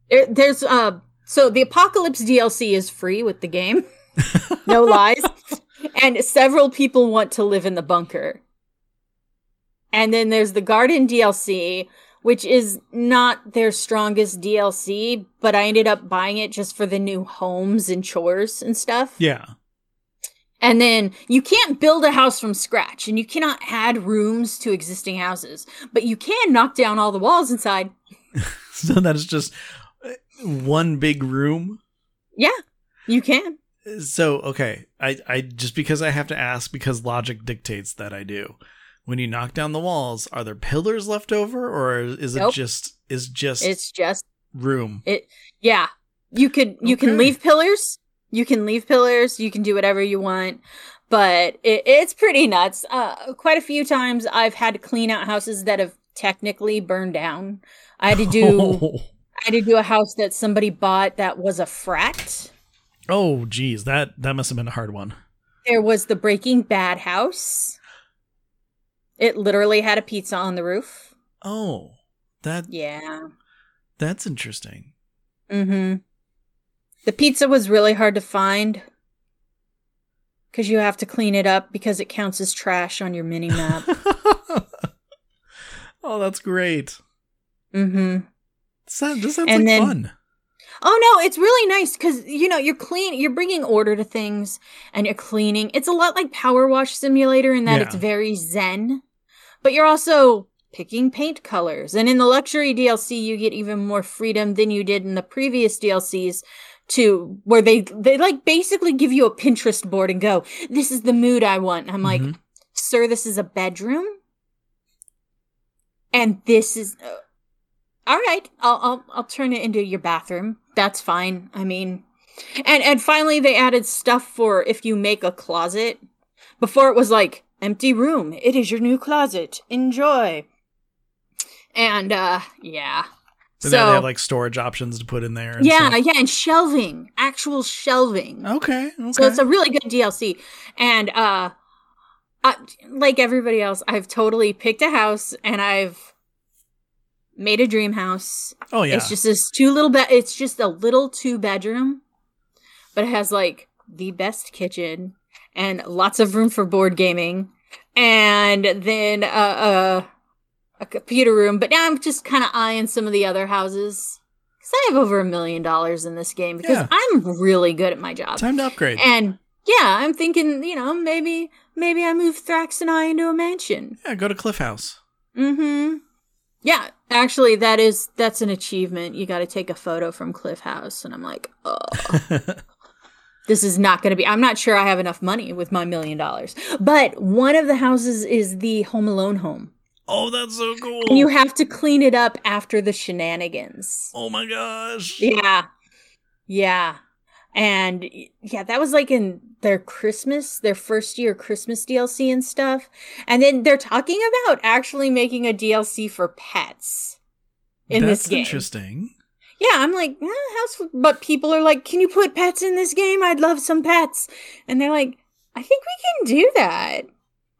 Speaker 1: There, there's uh so the apocalypse DLC is free with the game. no lies. And several people want to live in the bunker. And then there's the garden DLC, which is not their strongest DLC, but I ended up buying it just for the new homes and chores and stuff.
Speaker 2: Yeah.
Speaker 1: And then you can't build a house from scratch and you cannot add rooms to existing houses, but you can knock down all the walls inside.
Speaker 2: So that is just uh, one big room.
Speaker 1: Yeah, you can.
Speaker 2: So okay, I I just because I have to ask because logic dictates that I do. When you knock down the walls, are there pillars left over, or is it
Speaker 1: Nope.
Speaker 2: just is just
Speaker 1: It's just
Speaker 2: room?
Speaker 1: It yeah. You could you can leave pillars. You can leave pillars. You can do whatever you want. But it, it's pretty nuts. Uh, quite a few times I've had to clean out houses that have technically burned down. I had to do I had to do a house that somebody bought that was a frat.
Speaker 2: oh, geez, that that must have been a hard one.
Speaker 1: There was the Breaking Bad house. It literally had a pizza on the roof.
Speaker 2: Oh, that
Speaker 1: Yeah.
Speaker 2: that's interesting.
Speaker 1: Mm-hmm. The pizza was really hard to find because you have to clean it up because it counts as trash on your mini map.
Speaker 2: oh, that's great.
Speaker 1: mm-hmm.
Speaker 2: Sounds, this sounds
Speaker 1: And
Speaker 2: like
Speaker 1: then-
Speaker 2: fun.
Speaker 1: Oh no, it's really nice because you know you're clean, you're bringing order to things, and you're cleaning. It's a lot like Power Wash Simulator in that
Speaker 2: Yeah.
Speaker 1: it's very zen, but you're also picking paint colors. And in the luxury DLC, you get even more freedom than you did in the previous DLCs. To where they they like basically give you a Pinterest board and go, "This is the mood I want." And I'm like,
Speaker 2: Mhm.
Speaker 1: "Sir, this is a bedroom, and this is." Uh, all right, I'll, I'll I'll turn it into your bathroom. That's fine. I mean, and and finally they added stuff for if you make a closet. Before it was like empty room. It is your new closet. Enjoy. And uh yeah.
Speaker 2: But
Speaker 1: so
Speaker 2: they have like storage options to put in there. and
Speaker 1: yeah,
Speaker 2: stuff.
Speaker 1: yeah, and shelving, actual shelving.
Speaker 2: Okay. Okay.
Speaker 1: So it's a really good DLC. And uh I, like everybody else, I've totally picked a house and I've made a dream house.
Speaker 2: oh yeah.
Speaker 1: It's just this two little bed. It's just a little two bedroom, but it has like the best kitchen and lots of room for board gaming, and then uh, uh, a computer room. But now I'm just kind of eyeing some of the other houses because I have over a million dollars in this game because
Speaker 2: Yeah.
Speaker 1: I'm really good at my job.
Speaker 2: Time to upgrade.
Speaker 1: And yeah, I'm thinking, you know, maybe maybe I move Thrax and I into a mansion.
Speaker 2: yeah, go to Cliff House.
Speaker 1: Mm-hmm. Yeah, actually, that is that's an achievement. You got to take a photo from Cliff House, and I'm like, oh, this is not going to be. I'm not sure I have enough money with my million dollars. But one of the houses is the Home Alone home,
Speaker 2: oh, that's so cool.
Speaker 1: and you have to clean it up after the shenanigans.
Speaker 2: oh my gosh.
Speaker 1: Yeah, yeah, and yeah, that was like in their Christmas, their first year Christmas DLC and stuff. And then they're talking about actually making a DLC for pets in
Speaker 2: that's
Speaker 1: this game.
Speaker 2: interesting.
Speaker 1: Yeah, I'm like, eh, house, but people are like, can you put pets in this game? I'd love some pets. And they're like, I think we can do that.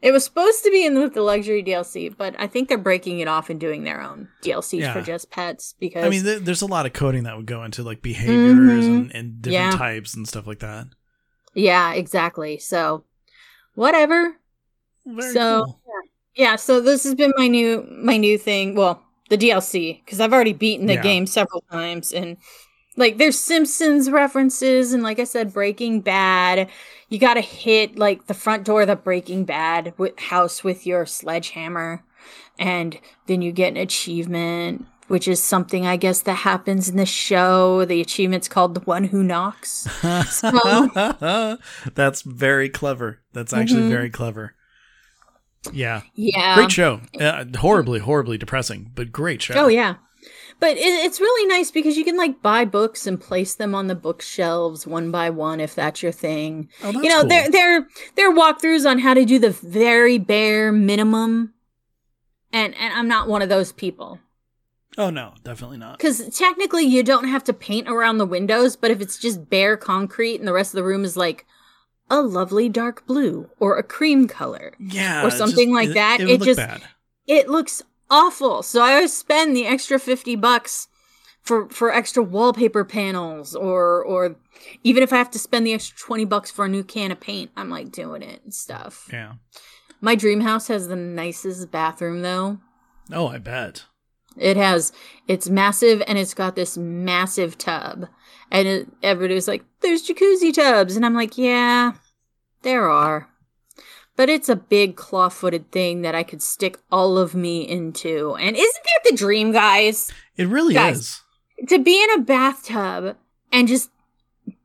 Speaker 1: It was supposed to be in with the luxury DLC, but I think they're breaking it off and doing their own DLCs
Speaker 2: Yeah.
Speaker 1: for just pets because
Speaker 2: I mean, th- there's a lot of coding that would go into like behaviors
Speaker 1: Mhm.
Speaker 2: and, and different
Speaker 1: Yeah.
Speaker 2: types and stuff like that.
Speaker 1: yeah, exactly. So, whatever.
Speaker 2: Very
Speaker 1: So-
Speaker 2: cool.
Speaker 1: Yeah, so this has been my new my new thing. Well, the DLC because I've already beaten the
Speaker 2: Yeah.
Speaker 1: game several times, and like there's Simpsons references, and like I said, Breaking Bad. You got to hit like the front door of the Breaking Bad house with your sledgehammer, and then you get an achievement which is something I guess that happens in the show. The achievement's called the one who knocks. So,
Speaker 2: That's very clever. That's actually
Speaker 1: Mhm.
Speaker 2: very clever. Yeah.
Speaker 1: yeah.
Speaker 2: Great show. Uh, horribly, horribly depressing, but great show.
Speaker 1: Oh yeah. But it, it's really nice because you can like buy books and place them on the bookshelves one by one if that's your thing.
Speaker 2: Oh, that's
Speaker 1: you know,
Speaker 2: cool.
Speaker 1: there there there are walkthroughs on how to do the very bare minimum. And and I'm not one of those people.
Speaker 2: Oh no, definitely not.
Speaker 1: Because technically, you don't have to paint around the windows, but if it's just bare concrete and the rest of the room is like a lovely dark blue or a cream color,
Speaker 2: Yeah,
Speaker 1: or something like that,
Speaker 2: It,
Speaker 1: it
Speaker 2: would
Speaker 1: just-
Speaker 2: bad.
Speaker 1: it looks awful. So I always spend the extra 50 bucks for, for extra wallpaper panels or, or even if I have to spend the extra 20 bucks for a new can of paint, I'm like doing it and stuff.
Speaker 2: Yeah.
Speaker 1: My dream house has the nicest bathroom though.
Speaker 2: Oh, I bet.
Speaker 1: It has it's massive and it's got this massive tub. And it, everybody's like, "There's jacuzzi tubs," and I'm like, "Yeah, there are." But it's a big claw-footed thing that I could stick all of me into. And isn't that the dream, guys?
Speaker 2: It really
Speaker 1: Guys.
Speaker 2: is.
Speaker 1: To be in a bathtub and just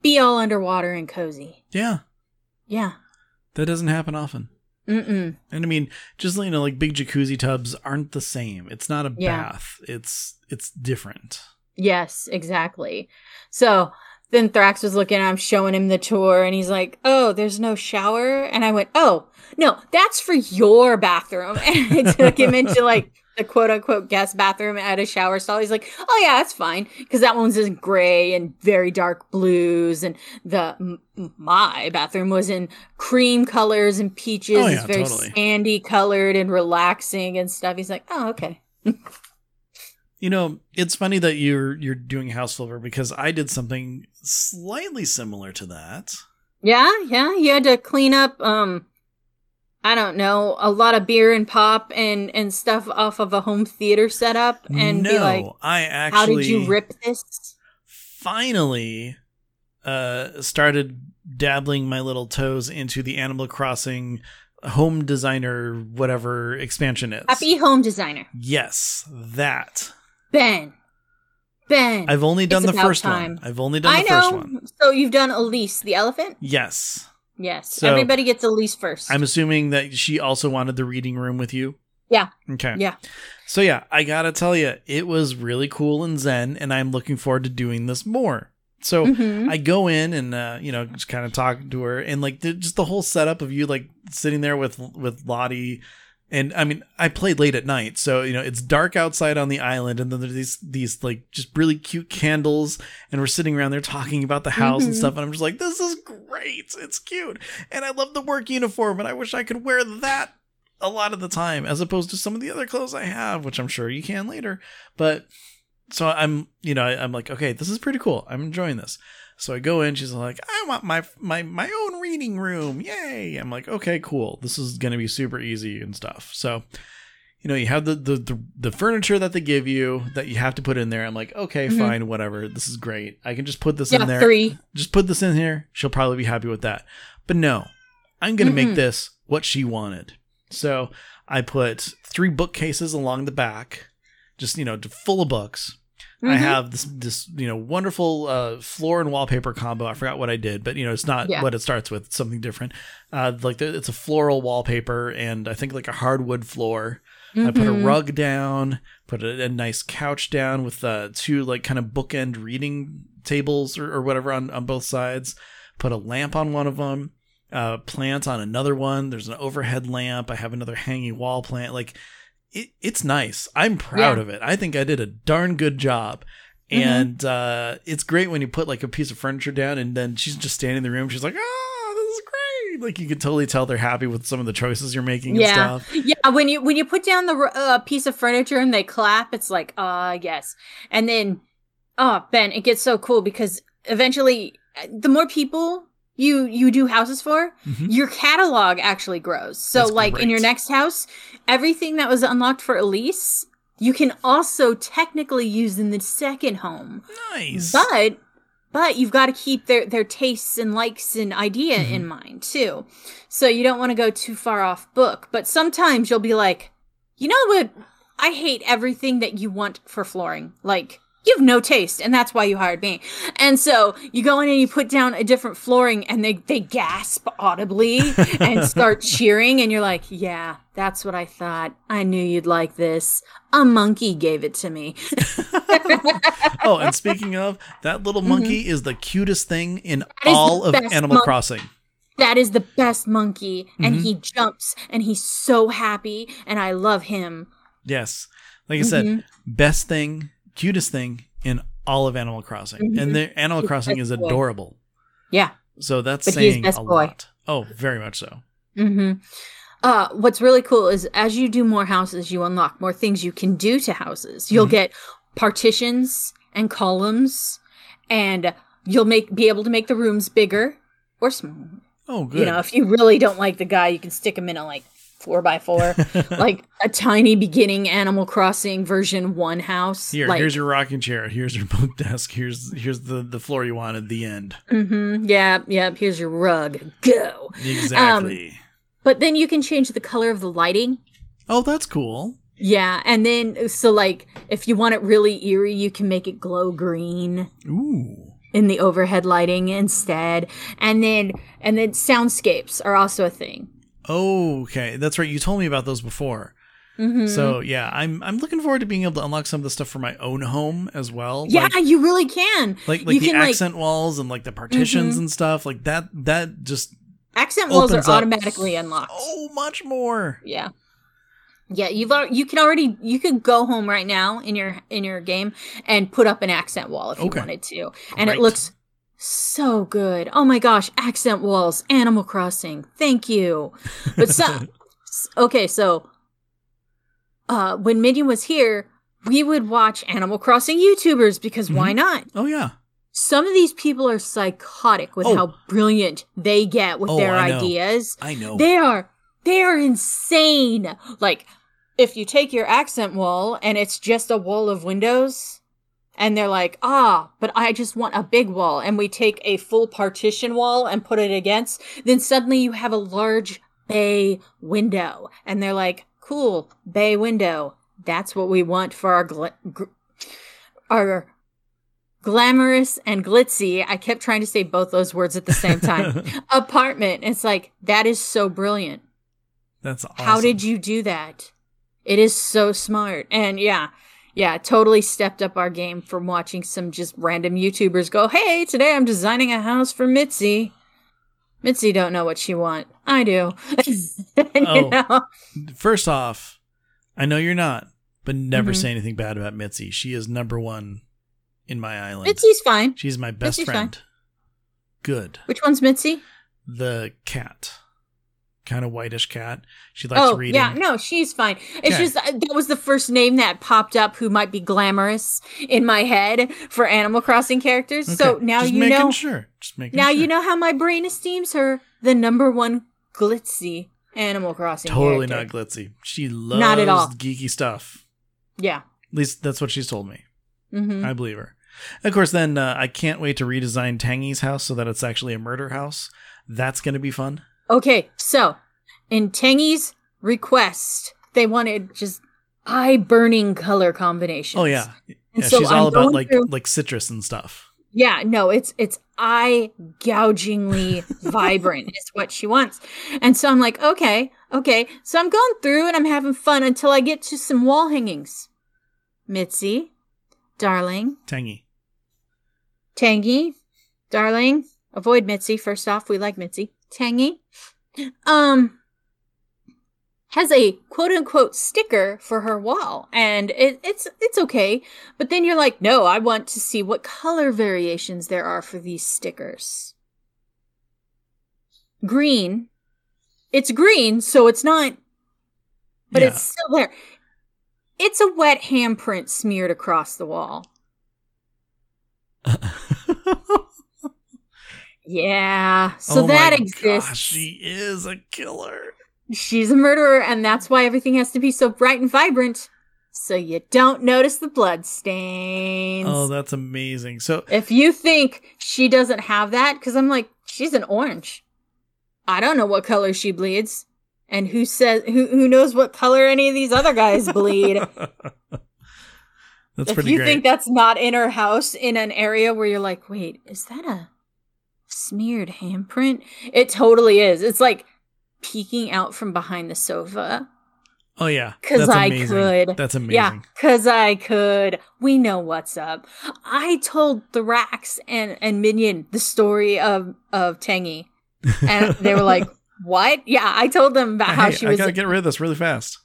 Speaker 1: be all underwater and cozy.
Speaker 2: Yeah,
Speaker 1: Yeah.
Speaker 2: that doesn't happen often.
Speaker 1: Mm-mm.
Speaker 2: And I mean, just you know, like big jacuzzi tubs aren't the same. It's not a
Speaker 1: Yeah.
Speaker 2: bath. It's it's different.
Speaker 1: Yes, exactly. So then Thrax was looking, I'm showing him the tour, and he's like, Oh, there's no shower? And I went, Oh, no, that's for your bathroom. And I took him into like the quote unquote guest bathroom at a shower stall. He's like, Oh, yeah, that's fine. Because that one's in gray and very dark blues. And the m- my bathroom was in cream colors and peaches.
Speaker 2: Oh,
Speaker 1: it's very
Speaker 2: totally.
Speaker 1: sandy colored and relaxing and stuff. He's like, Oh, okay.
Speaker 2: You know, it's funny that you're you're doing house flipper because I did something slightly similar to that.
Speaker 1: Yeah, yeah. You had to clean up um I don't know, a lot of beer and pop and and stuff off of a home theater setup and
Speaker 2: no,
Speaker 1: be like,
Speaker 2: I actually
Speaker 1: how did you rip this?
Speaker 2: finally uh started dabbling my little toes into the Animal Crossing home designer whatever expansion is.
Speaker 1: Happy home designer.
Speaker 2: Yes, that.
Speaker 1: Ben. Ben.
Speaker 2: I've only done the first
Speaker 1: time.
Speaker 2: one. I've only done
Speaker 1: I
Speaker 2: the
Speaker 1: know.
Speaker 2: first one.
Speaker 1: So you've done Elise, the elephant?
Speaker 2: Yes.
Speaker 1: Yes.
Speaker 2: So-
Speaker 1: Everybody gets Elise first.
Speaker 2: I'm assuming that she also wanted the reading room with you.
Speaker 1: Yeah.
Speaker 2: Okay.
Speaker 1: Yeah.
Speaker 2: So yeah, I gotta tell you, it was really cool and zen, and I'm looking forward to doing this more. So
Speaker 1: Mhm.
Speaker 2: I go in and uh, you know just kind of talk to her, and like the, just the whole setup of you like sitting there with with Lottie, and I mean I played late at night, so you know it's dark outside on the island, and then there's these these like just really cute candles, and we're sitting around there talking about the house and
Speaker 1: Mhm.
Speaker 2: stuff, and I'm just like, this is great, it's cute, and I love the work uniform, and I wish I could wear that a lot of the time as opposed to some of the other clothes I have, which I'm sure you can later. But so I'm, you know, I'm like, okay, this is pretty cool. I'm enjoying this. So I go in. She's like, I want my my my own reading room. Yay! I'm like, okay, cool. This is gonna be super easy and stuff. So. You know, you have the, the the the furniture that they give you that you have to put in there. I'm like, okay,
Speaker 1: Mhm.
Speaker 2: fine, whatever. This is great. I can just put this
Speaker 1: yeah,
Speaker 2: in there
Speaker 1: three.
Speaker 2: just put this in here. She'll probably be happy with that. But no, I'm going to make
Speaker 1: Mm-mm.
Speaker 2: this what she wanted. So I put three bookcases along the back, just, you know, full of books. I
Speaker 1: Mhm.
Speaker 2: have this, this, you know, wonderful uh, floor and wallpaper combo. I forgot what I did, but you know, it's not
Speaker 1: Yeah.
Speaker 2: what it starts with. It's something different. Uh, like the, it's a floral wallpaper and I think like a hardwood floor. I put a
Speaker 1: Mhm.
Speaker 2: rug down, put a, a nice couch down with uh, two like kind of bookend reading tables or, or whatever on, on both sides. Put a lamp on one of them, uh, plant on another one. There's an overhead lamp. I have another hanging wall plant. Like it, it's nice. I'm proud
Speaker 1: Yeah.
Speaker 2: of it. I think I did a darn good job.
Speaker 1: Mhm.
Speaker 2: And uh, it's great when you put like a piece of furniture down and then she's just standing in the room. She's like, oh, this is great. Like you can totally tell they're happy with some of the choices you're making
Speaker 1: Yeah.
Speaker 2: and stuff.
Speaker 1: Yeah, when you when you put down the uh, piece of furniture and they clap, it's like, uh, yes. And then, oh, Ben, it gets so cool because eventually, uh, the more people you you do houses for,
Speaker 2: Mhm.
Speaker 1: your catalog actually grows. So,
Speaker 2: That's
Speaker 1: like in your next house, everything that was unlocked for Elise, you can also technically use in the second home.
Speaker 2: Nice.
Speaker 1: But but you've got to keep their their tastes and likes and idea
Speaker 2: Mhm.
Speaker 1: in mind too. So you don't want to go too far off book. But sometimes you'll be like, you know what I hate everything that you want for flooring. Like, you have no taste, and that's why you hired me. And so you go in and you put down a different flooring, and they, they gasp audibly and start cheering, and you're like, yeah, that's what I thought. I knew you'd like this. A monkey gave it to me.
Speaker 2: oh, and speaking of, that little monkey mm-hmm. is the cutest thing in all of Animal mon- Crossing.
Speaker 1: That is the best monkey, and mm-hmm. he jumps, and he's so happy, and I love him.
Speaker 2: Yes. Like I said, mm-hmm. best thing cutest thing in all of Animal Crossing, mm-hmm. and the Animal he's Crossing is adorable. Boy.
Speaker 1: Yeah.
Speaker 2: So that's but saying a boy. lot. Oh, very much so.
Speaker 1: hmm Uh, what's really cool is as you do more houses, you unlock more things you can do to houses. You'll mm-hmm. get partitions and columns, and you'll make be able to make the rooms bigger or smaller.
Speaker 2: Oh, good.
Speaker 1: You know, if you really don't like the guy, you can stick him in a like four by four, like a tiny beginning Animal Crossing version one house.
Speaker 2: Here,
Speaker 1: like,
Speaker 2: here's your rocking chair. Here's your book desk. Here's here's the the floor you wanted. The end.
Speaker 1: Mm-hmm. Yeah, yeah. Here's your rug. Go.
Speaker 2: Exactly. Um,
Speaker 1: but then you can change the color of the lighting.
Speaker 2: Oh, that's cool.
Speaker 1: Yeah, and then so like if you want it really eerie, you can make it glow green.
Speaker 2: Ooh
Speaker 1: in the overhead lighting instead and then and then soundscapes are also a thing
Speaker 2: Oh, okay. That's right. You told me about those before. Mm-hmm. So yeah, I'm I'm looking forward to being able to unlock some of the stuff for my own home as well.
Speaker 1: Yeah, like, you really can.
Speaker 2: Like like you the can, accent like, walls and like the partitions mm-hmm. and stuff. Like that that just
Speaker 1: accent walls are automatically unlocked.
Speaker 2: So much more.
Speaker 1: Yeah. Yeah, you've you can already you could go home right now in your in your game and put up an accent wall if you wanted to, and Great. it looks so good. Oh my gosh, accent walls, Animal Crossing. Thank you. But so okay, so uh when Minion was here, we would watch Animal Crossing YouTubers because mm-hmm. why not?
Speaker 2: Oh yeah.
Speaker 1: Some of these people are psychotic with oh. how brilliant they get with oh, their
Speaker 2: I
Speaker 1: ideas.
Speaker 2: I know.
Speaker 1: They are they are insane. Like if you take your accent wall and it's just a wall of windows, and they're like, ah, but I just want a big wall. And we take a full partition wall and put it against. Then suddenly you have a large bay window. And they're like, cool, bay window. That's what we want for our, gl- gr- our glamorous and glitzy. I kept trying to say both those words at the same time. Apartment. It's like, that is so brilliant.
Speaker 2: That's awesome.
Speaker 1: How did you do that? It is so smart. And yeah, yeah, totally stepped up our game from watching some just random YouTubers go, "Hey, today I'm designing a house for Mitzi." Mitzi don't know what she want. I do.
Speaker 2: oh, know? First off, I know you're not, but never mm-hmm. say anything bad about Mitzi. She is number one in my island.
Speaker 1: Mitzi's fine.
Speaker 2: She's my best Mitzi's friend. Fine. Good.
Speaker 1: Which one's Mitzi?
Speaker 2: The cat kind of whitish cat. She likes
Speaker 1: oh,
Speaker 2: reading.
Speaker 1: Yeah, no, she's fine. It's okay. just uh, that was the first name that popped up who might be glamorous in my head for Animal Crossing characters. Okay. So now
Speaker 2: just
Speaker 1: you know.
Speaker 2: Just making sure. Just making sure.
Speaker 1: now
Speaker 2: sure.
Speaker 1: you know how my brain esteems her the number one glitzy Animal Crossing.
Speaker 2: Totally
Speaker 1: character.
Speaker 2: not glitzy. She loves
Speaker 1: not at all.
Speaker 2: geeky stuff.
Speaker 1: Yeah.
Speaker 2: At least that's what she's told me.
Speaker 1: Mm-hmm.
Speaker 2: I believe her. of course, then uh, I can't wait to redesign Tangy's house so that it's actually a murder house. That's going to be fun.
Speaker 1: Okay, so in Tangy's request, they wanted just eye burning color combinations.
Speaker 2: Oh yeah, yeah so she's all I'm about like through, like citrus and stuff.
Speaker 1: Yeah, no, it's it's eye gougingly vibrant is what she wants. And so I'm like, okay, okay. So I'm going through and I'm having fun until I get to some wall hangings. Mitzi, darling.
Speaker 2: Tangy.
Speaker 1: Tangy, darling. Avoid Mitzi. First off, we like Mitzi. Tangy. Um, has a quote unquote sticker for her wall and it, it's it's okay. But then you're like no i want to see what color variations there are for these stickers. Green. It's green so it's not but yeah. it's still there. It's a wet handprint smeared across the wall yeah so
Speaker 2: oh
Speaker 1: that exists
Speaker 2: gosh, she is a killer
Speaker 1: She's a murderer, and that's why everything has to be so bright and vibrant. So you don't notice the blood stains.
Speaker 2: Oh, that's amazing. So
Speaker 1: if you think she doesn't have that, because I'm like, she's an orange. I don't know what color she bleeds. And who says who who knows what color any of these other guys bleed?
Speaker 2: That's pretty
Speaker 1: if
Speaker 2: pretty
Speaker 1: you
Speaker 2: great.
Speaker 1: think that's not in her house in an area where you're like, wait, is that a smeared handprint? It totally is. It's like peeking out from behind the sofa.
Speaker 2: oh yeah, because
Speaker 1: I
Speaker 2: amazing.
Speaker 1: could.
Speaker 2: That's amazing.
Speaker 1: Yeah, cause I could. We know what's up. I told Thrax and and Minion the story of of Tangy, and they were like, "What?" Yeah, I told them about how she
Speaker 2: I
Speaker 1: was.
Speaker 2: gotta get rid of this really fast.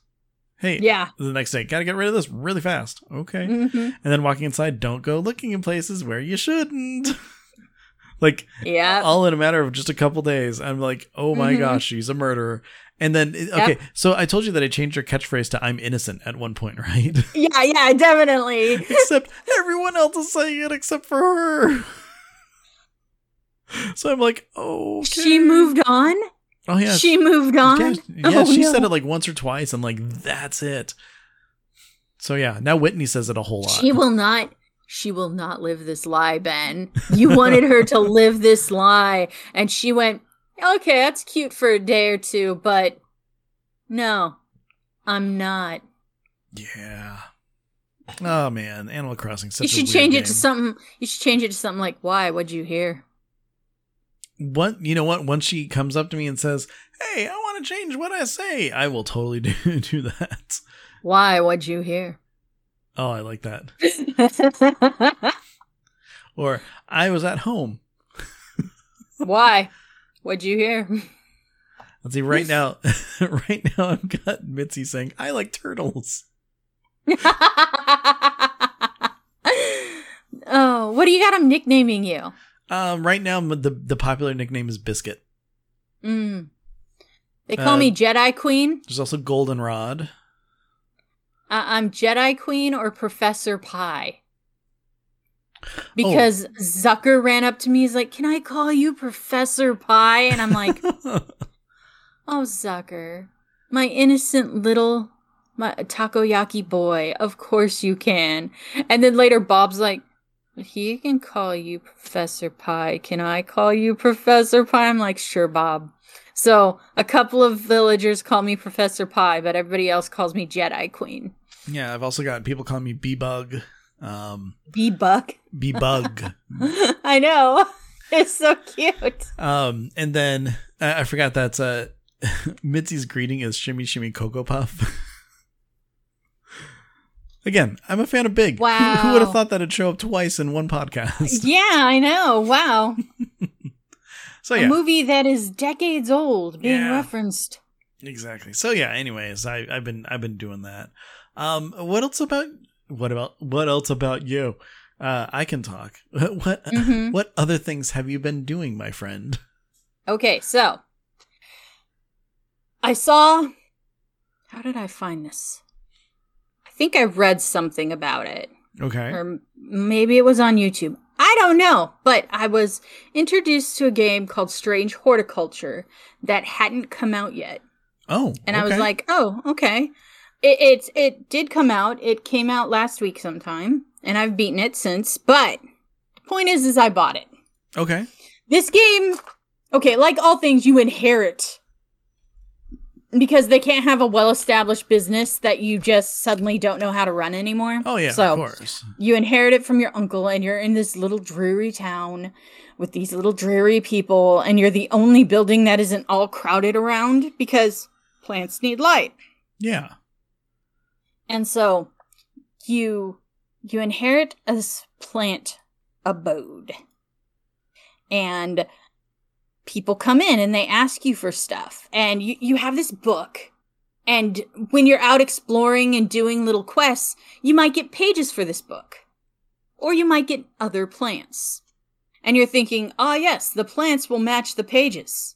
Speaker 2: Hey,
Speaker 1: yeah.
Speaker 2: The next day, gotta get rid of this really fast. Okay.
Speaker 1: hmm
Speaker 2: And then walking inside, don't go looking in places where you shouldn't. like
Speaker 1: Yeah.
Speaker 2: all in a matter of just a couple days. I'm like, oh my
Speaker 1: Mhm.
Speaker 2: gosh, she's a murderer. And then okay, so I told you that I changed her catchphrase to "I'm innocent" at one point, right?
Speaker 1: Yeah. Yeah. Definitely.
Speaker 2: except everyone else is saying it except for her. so I'm like, oh,
Speaker 1: She moved on.
Speaker 2: Oh yeah,
Speaker 1: she moved on.
Speaker 2: Yeah, yeah,
Speaker 1: Oh,
Speaker 2: she
Speaker 1: no.
Speaker 2: said it like once or twice, and like that's it. So yeah, now Whitney says it a whole lot.
Speaker 1: She will not. She will not live this lie, Ben. You wanted her to live this lie, and she went, "Okay, that's cute for a day or two, but no, I'm not."
Speaker 2: yeah. Oh man, Animal Crossing. Such
Speaker 1: you should change it
Speaker 2: game.
Speaker 1: to something. You should change it to something like, "Why? What'd you hear?"
Speaker 2: What you know? What once she comes up to me and says, "Hey, I want to change what I say," I will totally do do that.
Speaker 1: Why? What'd you hear?
Speaker 2: Oh, I like that. Or I was at home.
Speaker 1: Why? What'd you hear?
Speaker 2: Let's see. Right now, right now, I've got Mitzi saying, "I like turtles."
Speaker 1: oh, what do you got I'm nicknaming you?
Speaker 2: Um, right now, the the popular nickname is Biscuit.
Speaker 1: Mm. They call
Speaker 2: Uh,
Speaker 1: me Jedi Queen.
Speaker 2: There's also Goldenrod.
Speaker 1: Uh, I'm Jedi Queen or Professor Pie.
Speaker 2: Oh.
Speaker 1: Because Zucker ran up to me, he's like, Can I call you Professor Pie? And I'm like, Oh, Zucker, my innocent little my takoyaki boy. Of course you can. And then later, Bob's like, He can call you Professor Pie. Can I call you Professor Pie? I'm like, Sure, Bob. So a couple of villagers call me Professor Pie, but everybody else calls me Jedi Queen.
Speaker 2: Yeah, I've also got people calling me B Bug. Um,
Speaker 1: B Buck.
Speaker 2: B Bug.
Speaker 1: I know. It's so cute.
Speaker 2: um, and then I I forgot that uh, Mitzi's greeting is Shimmy Shimmy Cocoa Puff. Again, I'm a fan of Big. Who- Who, would have thought that'd show up twice in one podcast?
Speaker 1: Yeah, I know. Wow.
Speaker 2: So
Speaker 1: A movie that is decades old being
Speaker 2: Yeah.
Speaker 1: referenced.
Speaker 2: exactly. So yeah. Anyways, I, I've been I've been doing that. Um, what else about what about what else about you? Uh, I can talk. What
Speaker 1: Mhm.
Speaker 2: what other things have you been doing, my friend?
Speaker 1: Okay, so I saw. How did I find this? I think I read something about it.
Speaker 2: Okay.
Speaker 1: or maybe it was on YouTube. I don't know, but I was introduced to a game called Strange Horticulture that hadn't come out yet,
Speaker 2: Oh,
Speaker 1: and I was like, "Oh, okay." It it it did come out. It came out last week sometime, and I've beaten it since. But the point is, is I bought it.
Speaker 2: okay.
Speaker 1: This game, okay, like all things, you inherit because they can't have a well-established business that you just suddenly don't know how to run anymore.
Speaker 2: Oh yeah,
Speaker 1: so
Speaker 2: of course.
Speaker 1: you inherit it from your uncle and you're in this little dreary town with these little dreary people and you're the only building that isn't all crowded around because plants need light
Speaker 2: Yeah.
Speaker 1: And so you you inherit a plant abode. And people come in and they ask you for stuff. And you, you have this book. And when you're out exploring and doing little quests you might get pages for this book. Or you might get other plants. And you're thinking ah yes the plants will match the pages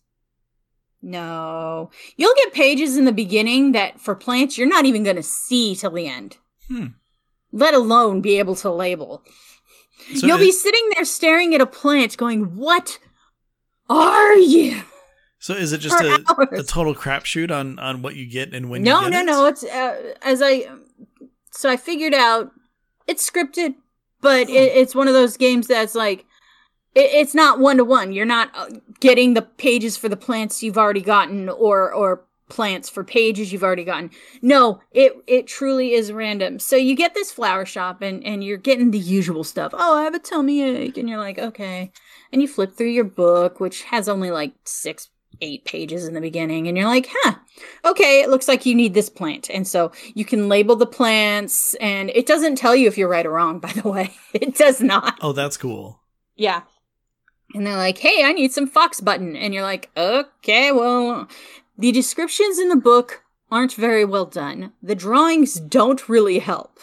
Speaker 1: no you'll get pages in the beginning that for plants you're not even going to see till the end
Speaker 2: Hmm.
Speaker 1: let alone be able to label
Speaker 2: So
Speaker 1: You'll be sitting there staring at a plant going, What are you?
Speaker 2: So is it just a, a total crapshoot on on what you get and when
Speaker 1: no,
Speaker 2: you
Speaker 1: no,
Speaker 2: get
Speaker 1: no.
Speaker 2: it?
Speaker 1: It's uh, as I. So I figured out it's scripted, but it, it's one of those games that's like, it's not one to one. You're not uh, getting the pages for the plants you've already gotten or, or plants for pages you've already gotten. No, it it truly is random. So you get this flower shop and and you're getting the usual stuff. Oh, I have a tummy ache, and you're like, okay. And you flip through your book, which has only like six eight pages in the beginning and you're like huh okay it looks like you need this plant and so you can label the plants and it doesn't tell you if you're right or wrong by the way it does not
Speaker 2: Oh, that's cool.
Speaker 1: yeah and they're like hey i need some fox button and you're like okay well the descriptions in the book aren't very well done the drawings don't really help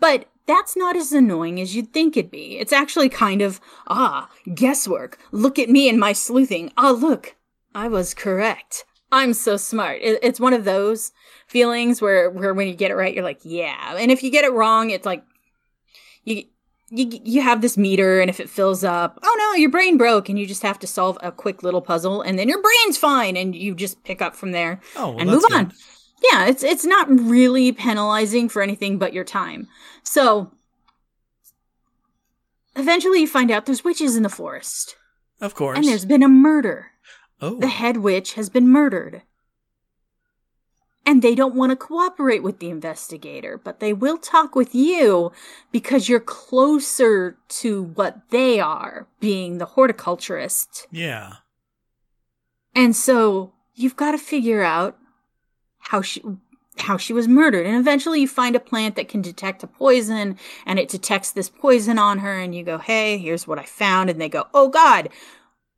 Speaker 1: but that's not as annoying as you'd think it'd be. It's actually kind of, ah, guesswork. Look at me and my sleuthing. Ah, look, I was correct. I'm so smart. It's one of those feelings where, where when you get it right, you're like, yeah. And if you get it wrong, it's like, you, you, you have this meter and if it fills up, oh no, your brain broke and you just have to solve a quick little puzzle and then your brain's fine and you just pick up from there
Speaker 2: Oh, well,
Speaker 1: and move on.
Speaker 2: good.
Speaker 1: Yeah, it's it's not really penalizing for anything but your time. So eventually you find out there's witches in the forest
Speaker 2: Of course.
Speaker 1: and there's been a murder.
Speaker 2: oh,
Speaker 1: The head witch has been murdered. And they don't want to cooperate with the investigator, but they will talk with you because you're closer to what they are, being the horticulturist.
Speaker 2: yeah.
Speaker 1: And so you've got to figure out how she how she was murdered. And eventually you find a plant that can detect a poison and it detects this poison on her and you go, "Hey, here's what I found." And they go, "Oh god,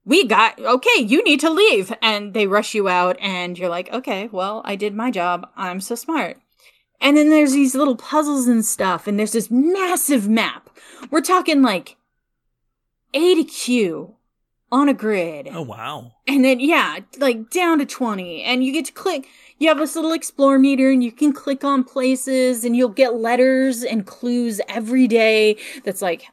Speaker 1: we got okay, you need to leave." And they rush you out and you're like, "Okay, well, I did my job. I'm so smart." And then there's these little puzzles and stuff and there's this massive map. We're talking like A to Q on a grid.
Speaker 2: Oh, wow.
Speaker 1: And then, yeah, like down to 20. And you get to click, you have this little explore meter and you can click on places and you'll get letters and clues every day that's like,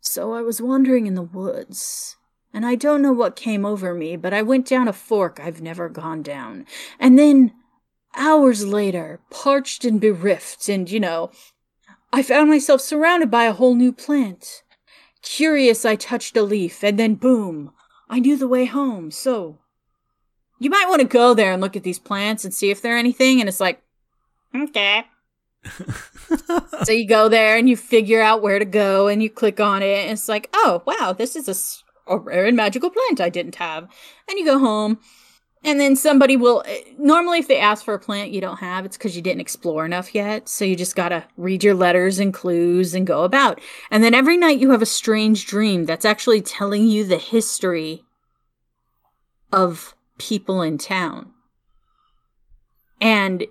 Speaker 1: so I was wandering in the woods. And I don't know what came over me, but I went down a fork I've never gone down. And then, hours later, parched and bereft, and you know, I found myself surrounded by a whole new plant. Curious, I touched a leaf, and then boom, I knew the way home, so. You might want to go there and look at these plants and see if they're anything, and it's like, okay. So you go there and you figure out where to go and you click on it, and it's like, oh, wow, this is a, a rare and magical plant I didn't have. And you go home, and then somebody will. Normally, if they ask for a plant you don't have, it's because you didn't explore enough yet. So you just gotta read your letters and clues and go about. And then every night you have a strange dream that's actually telling you the history of people in town. And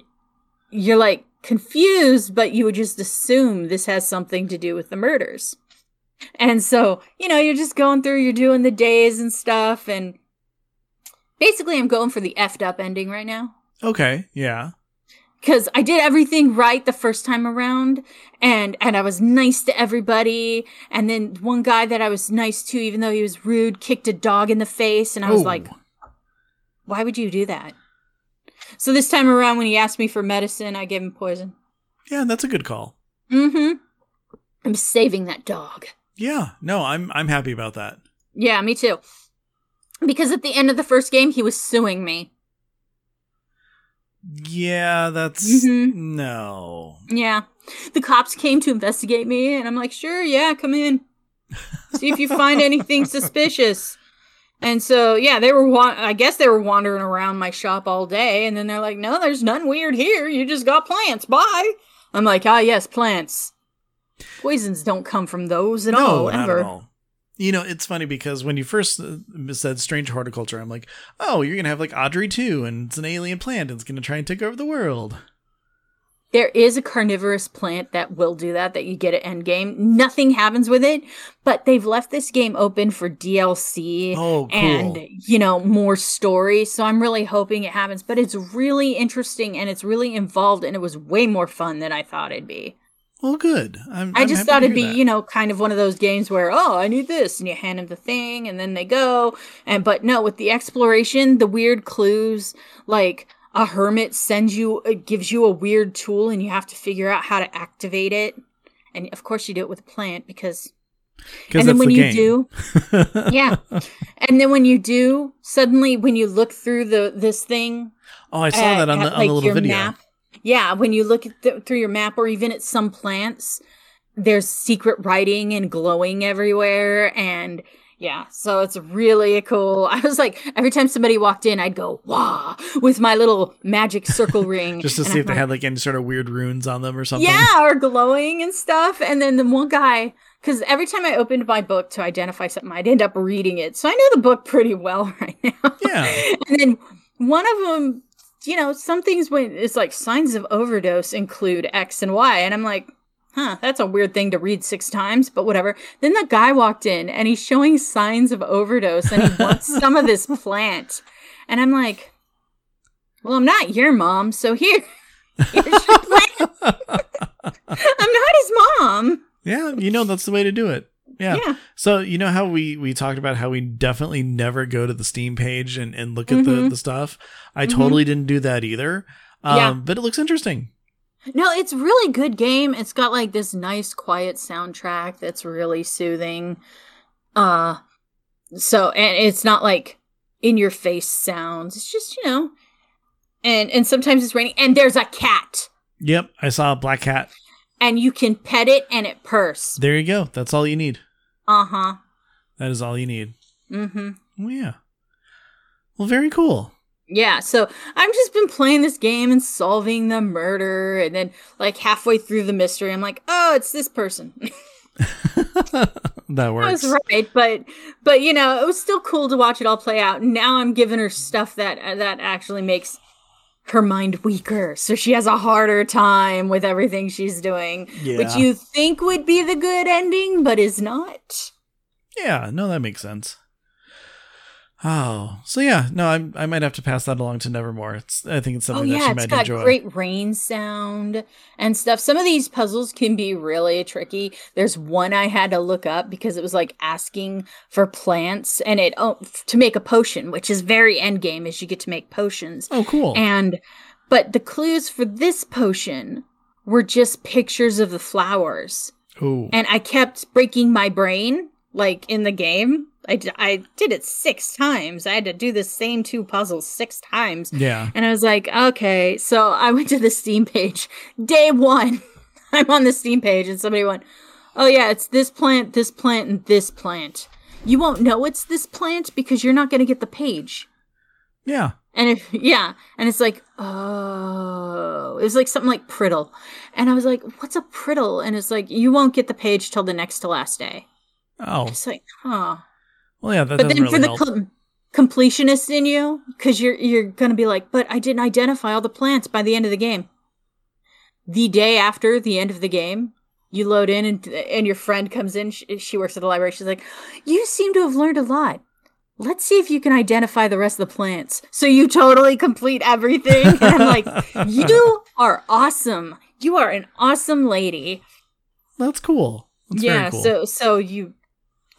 Speaker 1: you're like confused, but you would just assume this has something to do with the murders. And so, you know, you're just going through, you're doing the days and stuff, and basically, I'm going for the effed up ending right now.
Speaker 2: okay. Yeah.
Speaker 1: Because I did everything right the first time around, and and I was nice to everybody. And then one guy that I was nice to, even though he was rude, kicked a dog in the face, and I was
Speaker 2: Oh.
Speaker 1: like, "Why would you do that?" So this time around, when he asked me for medicine, I gave him poison.
Speaker 2: Yeah, that's a good call.
Speaker 1: Mm-hmm. I'm saving that dog.
Speaker 2: Yeah. No, I'm I'm happy about that.
Speaker 1: Yeah, me too. Because at the end of the first game, he was suing me.
Speaker 2: Yeah, that's
Speaker 1: Mhm.
Speaker 2: no.
Speaker 1: Yeah. The cops came to investigate me, and I'm like, sure, yeah, come in. See if you find anything suspicious. And so, yeah, they were, wa- I guess they were wandering around my shop all day, and then they're like, no, there's nothing weird here. You just got plants. Bye. I'm like, ah, yes, plants. Poisons don't come from those at all.
Speaker 2: no,
Speaker 1: all,
Speaker 2: not
Speaker 1: ever.
Speaker 2: at all. You know, it's funny because when you first uh, said strange horticulture, I'm like, oh, you're gonna have like Audrey II, and it's an alien plant, and it's gonna try and take over the world.
Speaker 1: There is a carnivorous plant that will do that, that you get at endgame. Nothing happens with it, but they've left this game open for DLC
Speaker 2: Oh, cool.
Speaker 1: and, you know, more story. So I'm really hoping it happens. But it's really interesting and it's really involved and it was way more fun than I thought it'd be.
Speaker 2: Well, good. I'm,
Speaker 1: I just thought it'd be,
Speaker 2: that.
Speaker 1: you know, kind of one of those games where, oh, I need this, and you hand them the thing, and then they go. And but no, with the exploration, the weird clues, like a hermit sends you, it gives you a weird tool, and you have to figure out how to activate it. And of course, you do it with a plant because
Speaker 2: Because
Speaker 1: and then when
Speaker 2: the
Speaker 1: you do, yeah, and then when you do, suddenly when you look through the this thing,
Speaker 2: Oh, I saw
Speaker 1: at-
Speaker 2: that on
Speaker 1: at,
Speaker 2: the, on
Speaker 1: like,
Speaker 2: the little video.
Speaker 1: Map, yeah, when you look at the, through your map, or even at some plants, there's secret writing and glowing everywhere, and yeah, so it's really cool. I was like, every time somebody walked in, I'd go wah with my little magic circle ring,
Speaker 2: Just to see
Speaker 1: I'm
Speaker 2: if they had like any sort of weird runes on them or something.
Speaker 1: yeah, or glowing and stuff. And then the one guy, because every time I opened my book to identify something, I'd end up reading it, so I know the book pretty well right now.
Speaker 2: Yeah.
Speaker 1: and then one of them, you know, some things when it's like signs of overdose include X and Y, and I'm like, huh, that's a weird thing to read six times, but whatever. Then the guy walked in and he's showing signs of overdose, and he wants some of this plant, and I'm like, well, I'm not your mom, so here. Here's your plant. I'm not his mom.
Speaker 2: Yeah, you know that's the way to do it. Yeah.
Speaker 1: Yeah.
Speaker 2: So you know how we we talked about how we definitely never go to the Steam page and, and look at the,
Speaker 1: Mhm.
Speaker 2: the stuff. I
Speaker 1: Mhm.
Speaker 2: totally didn't do that either. Um,
Speaker 1: Yeah.
Speaker 2: but it looks interesting.
Speaker 1: No, it's really good game. It's got like this nice quiet soundtrack that's really soothing. Uh so and it's not like in your face sounds. It's just, you know. And and sometimes it's raining and there's a cat
Speaker 2: Yep, I saw a black cat.
Speaker 1: and you can pet it and it purrs.
Speaker 2: There you go. That's all you need.
Speaker 1: Uh-huh.
Speaker 2: That is all you need.
Speaker 1: Mm Mhm.
Speaker 2: Well, yeah. Well, very cool.
Speaker 1: Yeah, so I've just been playing this game and solving the murder, and then like halfway through the mystery, I'm like, oh, it's this person.
Speaker 2: that works.
Speaker 1: I was right, but but you know, it was still cool to watch it all play out. Now I'm giving her stuff that that actually makes her mind weaker, so she has a harder time with everything she's doing, which you think would be the good ending, but is not.
Speaker 2: Yeah, no, that makes sense. Oh, so yeah, no, I I might have to pass that along to Nevermore. It's I think it's
Speaker 1: Oh
Speaker 2: something that she
Speaker 1: yeah,
Speaker 2: she
Speaker 1: it's
Speaker 2: might
Speaker 1: got great rain sound and stuff. Some of these puzzles can be really tricky. There's one I had to look up because it was like asking for plants and it oh, f- to make a potion, which is very end game as you get to make potions.
Speaker 2: Oh, cool.
Speaker 1: And but the clues for this potion were just pictures of the flowers.
Speaker 2: Ooh.
Speaker 1: And I kept breaking my brain like in the game. I, d- I did it six times. I had to do the same two puzzles six times.
Speaker 2: yeah.
Speaker 1: And I was like, okay. So I went to the Steam page. Day one, I'm on the Steam page, and somebody went, oh, yeah, it's this plant, this plant, and this plant. You won't know it's this plant because you're not going to get the page.
Speaker 2: Yeah.
Speaker 1: And if, yeah, and it's like, oh, it was like something like Priddle. And I was like, what's a Priddle? And it's like, you won't get the page till the next to last day.
Speaker 2: Oh.
Speaker 1: It's like, huh.
Speaker 2: Well, yeah, that
Speaker 1: but
Speaker 2: doesn't
Speaker 1: then
Speaker 2: really
Speaker 1: for the com- completionist in you, because you're you're gonna be like, but I didn't identify all the plants by the end of the game. The day after the end of the game, you load in and and your friend comes in. She, she works at the library. She's like, "You seem to have learned a lot. Let's see if you can identify the rest of the plants." So you totally complete everything. And I'm like, "You are awesome. You are an awesome lady."
Speaker 2: That's cool. That's
Speaker 1: yeah
Speaker 2: very cool.
Speaker 1: so so you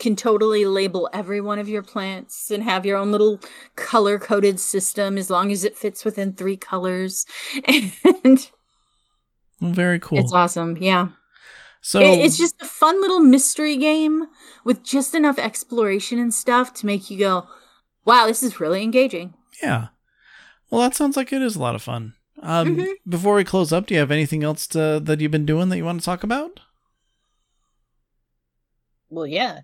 Speaker 1: can totally label every one of your plants and have your own little color coded system as long as it fits within three colors and
Speaker 2: very cool.
Speaker 1: it's awesome yeah
Speaker 2: so
Speaker 1: It- it's just a fun little mystery game with just enough exploration and stuff to make you go wow this is really engaging
Speaker 2: yeah. Well, that sounds like it is a lot of fun. Um,
Speaker 1: Mhm.
Speaker 2: Before we close up, do you have anything else to, that you've been doing that you want to talk about?
Speaker 1: well yeah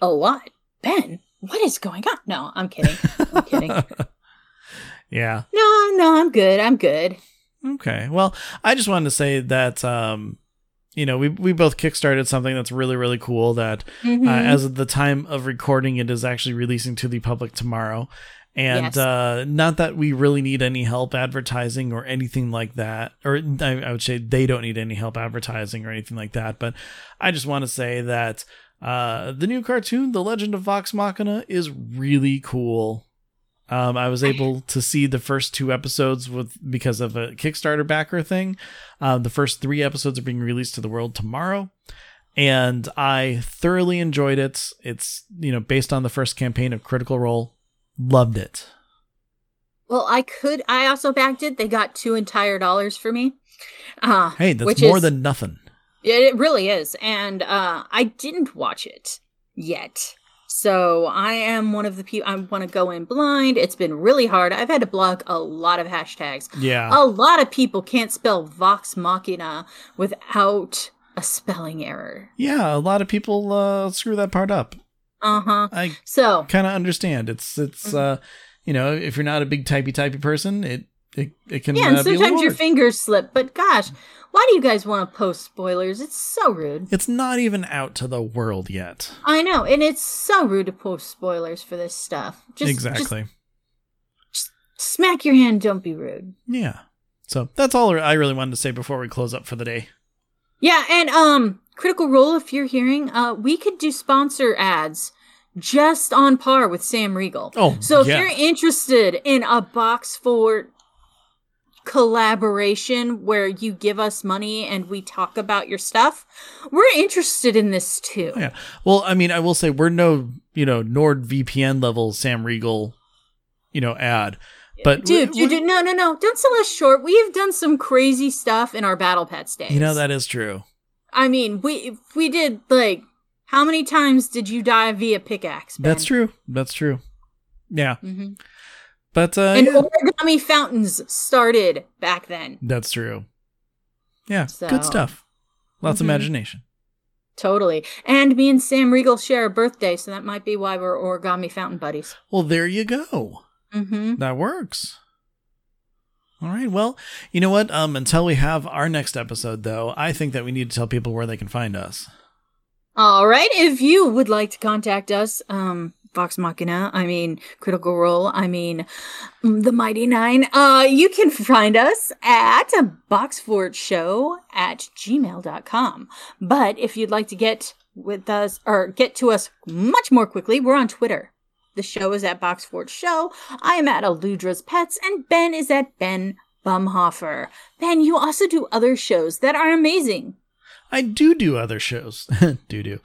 Speaker 1: a lot ben what is going on no i'm kidding i'm kidding
Speaker 2: yeah.
Speaker 1: no no i'm good i'm good
Speaker 2: Okay. Well, I just wanted to say that um, you know we we both kickstarted something that's really really cool. That
Speaker 1: Mhm.
Speaker 2: uh, as of the time of recording, it is actually releasing to the public tomorrow. And
Speaker 1: Yes.
Speaker 2: uh, not that we really need any help advertising or anything like that, or I, I would say they don't need any help advertising or anything like that. But I just want to say that uh, the new cartoon, The Legend of Vox Machina, is really cool. Um, I was able to see the first two episodes with because of a Kickstarter backer thing. Uh, the first three episodes are being released to the world tomorrow, and I thoroughly enjoyed it. It's you know based on the first campaign of Critical Role. Loved it.
Speaker 1: Well, I could. I also backed it. They got two entire dollars for me. Uh,
Speaker 2: Hey, that's more
Speaker 1: is-
Speaker 2: than nothing.
Speaker 1: It really is. And uh, I didn't watch it yet. So I am one of the people I want to go in blind. It's been really hard. I've had to block a lot of hashtags.
Speaker 2: Yeah.
Speaker 1: A lot of people can't spell Vox Machina without a spelling error.
Speaker 2: Yeah, a lot of people uh, screw that part up.
Speaker 1: Uh huh.
Speaker 2: I
Speaker 1: So
Speaker 2: kind of understand. It's it's
Speaker 1: Mhm.
Speaker 2: uh, you know, if you're not a big typey typey person, it it, it can
Speaker 1: yeah,
Speaker 2: uh,
Speaker 1: and
Speaker 2: a
Speaker 1: sometimes your fingers slip. But gosh, why do you guys want to post spoilers? It's so rude.
Speaker 2: It's not even out to the world yet.
Speaker 1: I know, and it's so rude to post spoilers for this stuff. Just, just
Speaker 2: exactly.
Speaker 1: smack your hand. Don't be rude.
Speaker 2: Yeah. So that's all I really wanted to say before we close up for the day.
Speaker 1: Yeah, and um, Critical Role, if you're hearing, uh, we could do sponsor ads just on par with Sam Regal.
Speaker 2: Oh,
Speaker 1: So if
Speaker 2: yeah.
Speaker 1: you're interested in a box for collaboration where you give us money and we talk about your stuff, we're interested in this too.
Speaker 2: Yeah. Well, I mean, I will say we're no, you know, NordVPN level Sam Riegel, you know, ad. But
Speaker 1: Dude,
Speaker 2: we-
Speaker 1: dude, dude, no, no, no. Don't sell us short. We have done some crazy stuff in our Battle Pets days.
Speaker 2: you know that is true.
Speaker 1: I mean, we we did like how many times did you die via pickaxe? Ben?
Speaker 2: That's true. That's true. Yeah.
Speaker 1: hmm
Speaker 2: But uh
Speaker 1: and
Speaker 2: yeah,
Speaker 1: origami fountains started back then.
Speaker 2: that's true. Yeah,
Speaker 1: So-
Speaker 2: good stuff. Lots
Speaker 1: Mhm.
Speaker 2: of imagination.
Speaker 1: Totally. And me and Sam Riegel share a birthday, so that might be why we're origami fountain buddies.
Speaker 2: Well, there you go.
Speaker 1: Mm-hmm.
Speaker 2: That works. All right. Well, you know what? Um, until we have our next episode, though, I think that we need to tell people where they can find us.
Speaker 1: All right. If you would like to contact us, um, Vox Machina, I mean Critical Role, I mean mm, the Mighty Nein, uh, you can find us at a Boxfort Show at gmail.com. But if you'd like to get with us or get to us much more quickly, we're on Twitter. The show is at Boxfort Show. I am at Eludra's Pets, and Ben is at Ben Bumhofer. Ben, you also do other shows that are amazing.
Speaker 2: I do do other shows. do do.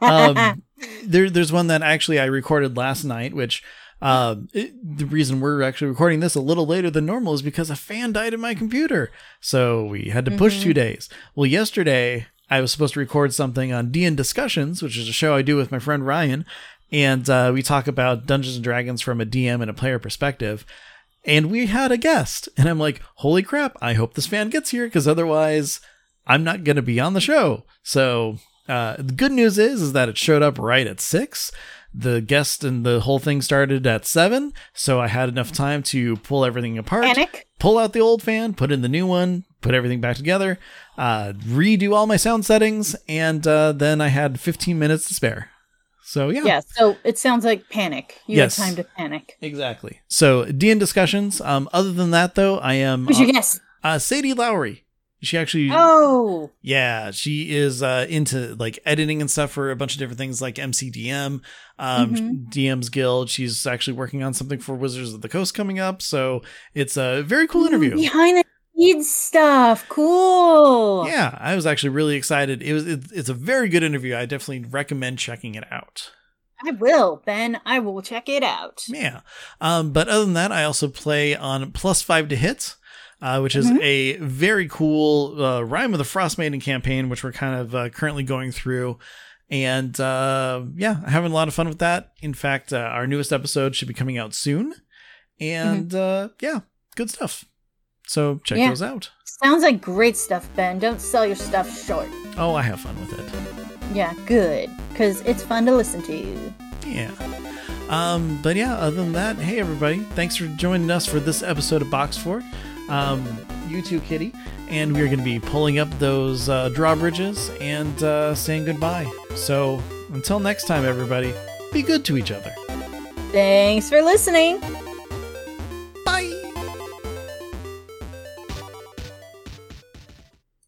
Speaker 2: Um, there, there's one that actually I recorded last night, which uh, it- the reason we're actually recording this a little later than normal is because a fan died in my computer, so we had to push
Speaker 1: Mhm.
Speaker 2: two days. Well, yesterday I was supposed to record something on DM Discussions, which is a show I do with my friend Ryan, and uh, we talk about Dungeons and Dragons from a DM and a player perspective. And we had a guest, and I'm like, "Holy crap! I hope this fan gets here, because otherwise, I'm not going to be on the show." So uh, the good news is, is that it showed up right at six. The guest and the whole thing started at seven, so I had enough time to pull everything apart,
Speaker 1: Panic.
Speaker 2: pull out the old fan, put in the new one, put everything back together, uh, redo all my sound settings, and uh, then I had 15 minutes to spare. So yeah,
Speaker 1: Yeah, so it sounds like panic. You
Speaker 2: Yes.
Speaker 1: had time to panic.
Speaker 2: exactly. So D DM discussions. Um, other than that, though, I am
Speaker 1: Who's your guess?
Speaker 2: uh, Sadie Lowry. She actually
Speaker 1: Oh,
Speaker 2: Yeah, she is uh, into like editing and stuff for a bunch of different things like MCDM, um,
Speaker 1: Mhm.
Speaker 2: DM's Guild. She's actually working on something for Wizards of the Coast coming up, so it's a very cool interview.
Speaker 1: behind the scenes stuff. Cool.
Speaker 2: Yeah, I was actually really excited. It was it, it's a very good interview. I definitely recommend checking it out.
Speaker 1: I will, Ben. I will check it out.
Speaker 2: Yeah. Um, but other than that, I also play on Plus Five to Hit, uh, which is
Speaker 1: Mhm.
Speaker 2: a very cool uh, Rime of the Frostmaiden campaign, which we're kind of uh, currently going through. And uh, yeah, having a lot of fun with that. In fact, uh, our newest episode should be coming out soon. And uh, yeah, good stuff. So check
Speaker 1: Yeah.
Speaker 2: those out.
Speaker 1: Sounds like great stuff, Ben. Don't sell your stuff short.
Speaker 2: Oh, I have fun with it.
Speaker 1: Yeah, good. Because it's fun to listen to.
Speaker 2: Yeah. Um, but yeah, other than that, hey everybody, thanks for joining us for this episode of Box Fort um, YouTube Kitty, and we are going to be pulling up those uh, drawbridges and uh, saying goodbye. So until next time, everybody, be good to each other.
Speaker 1: Thanks for listening. Bye.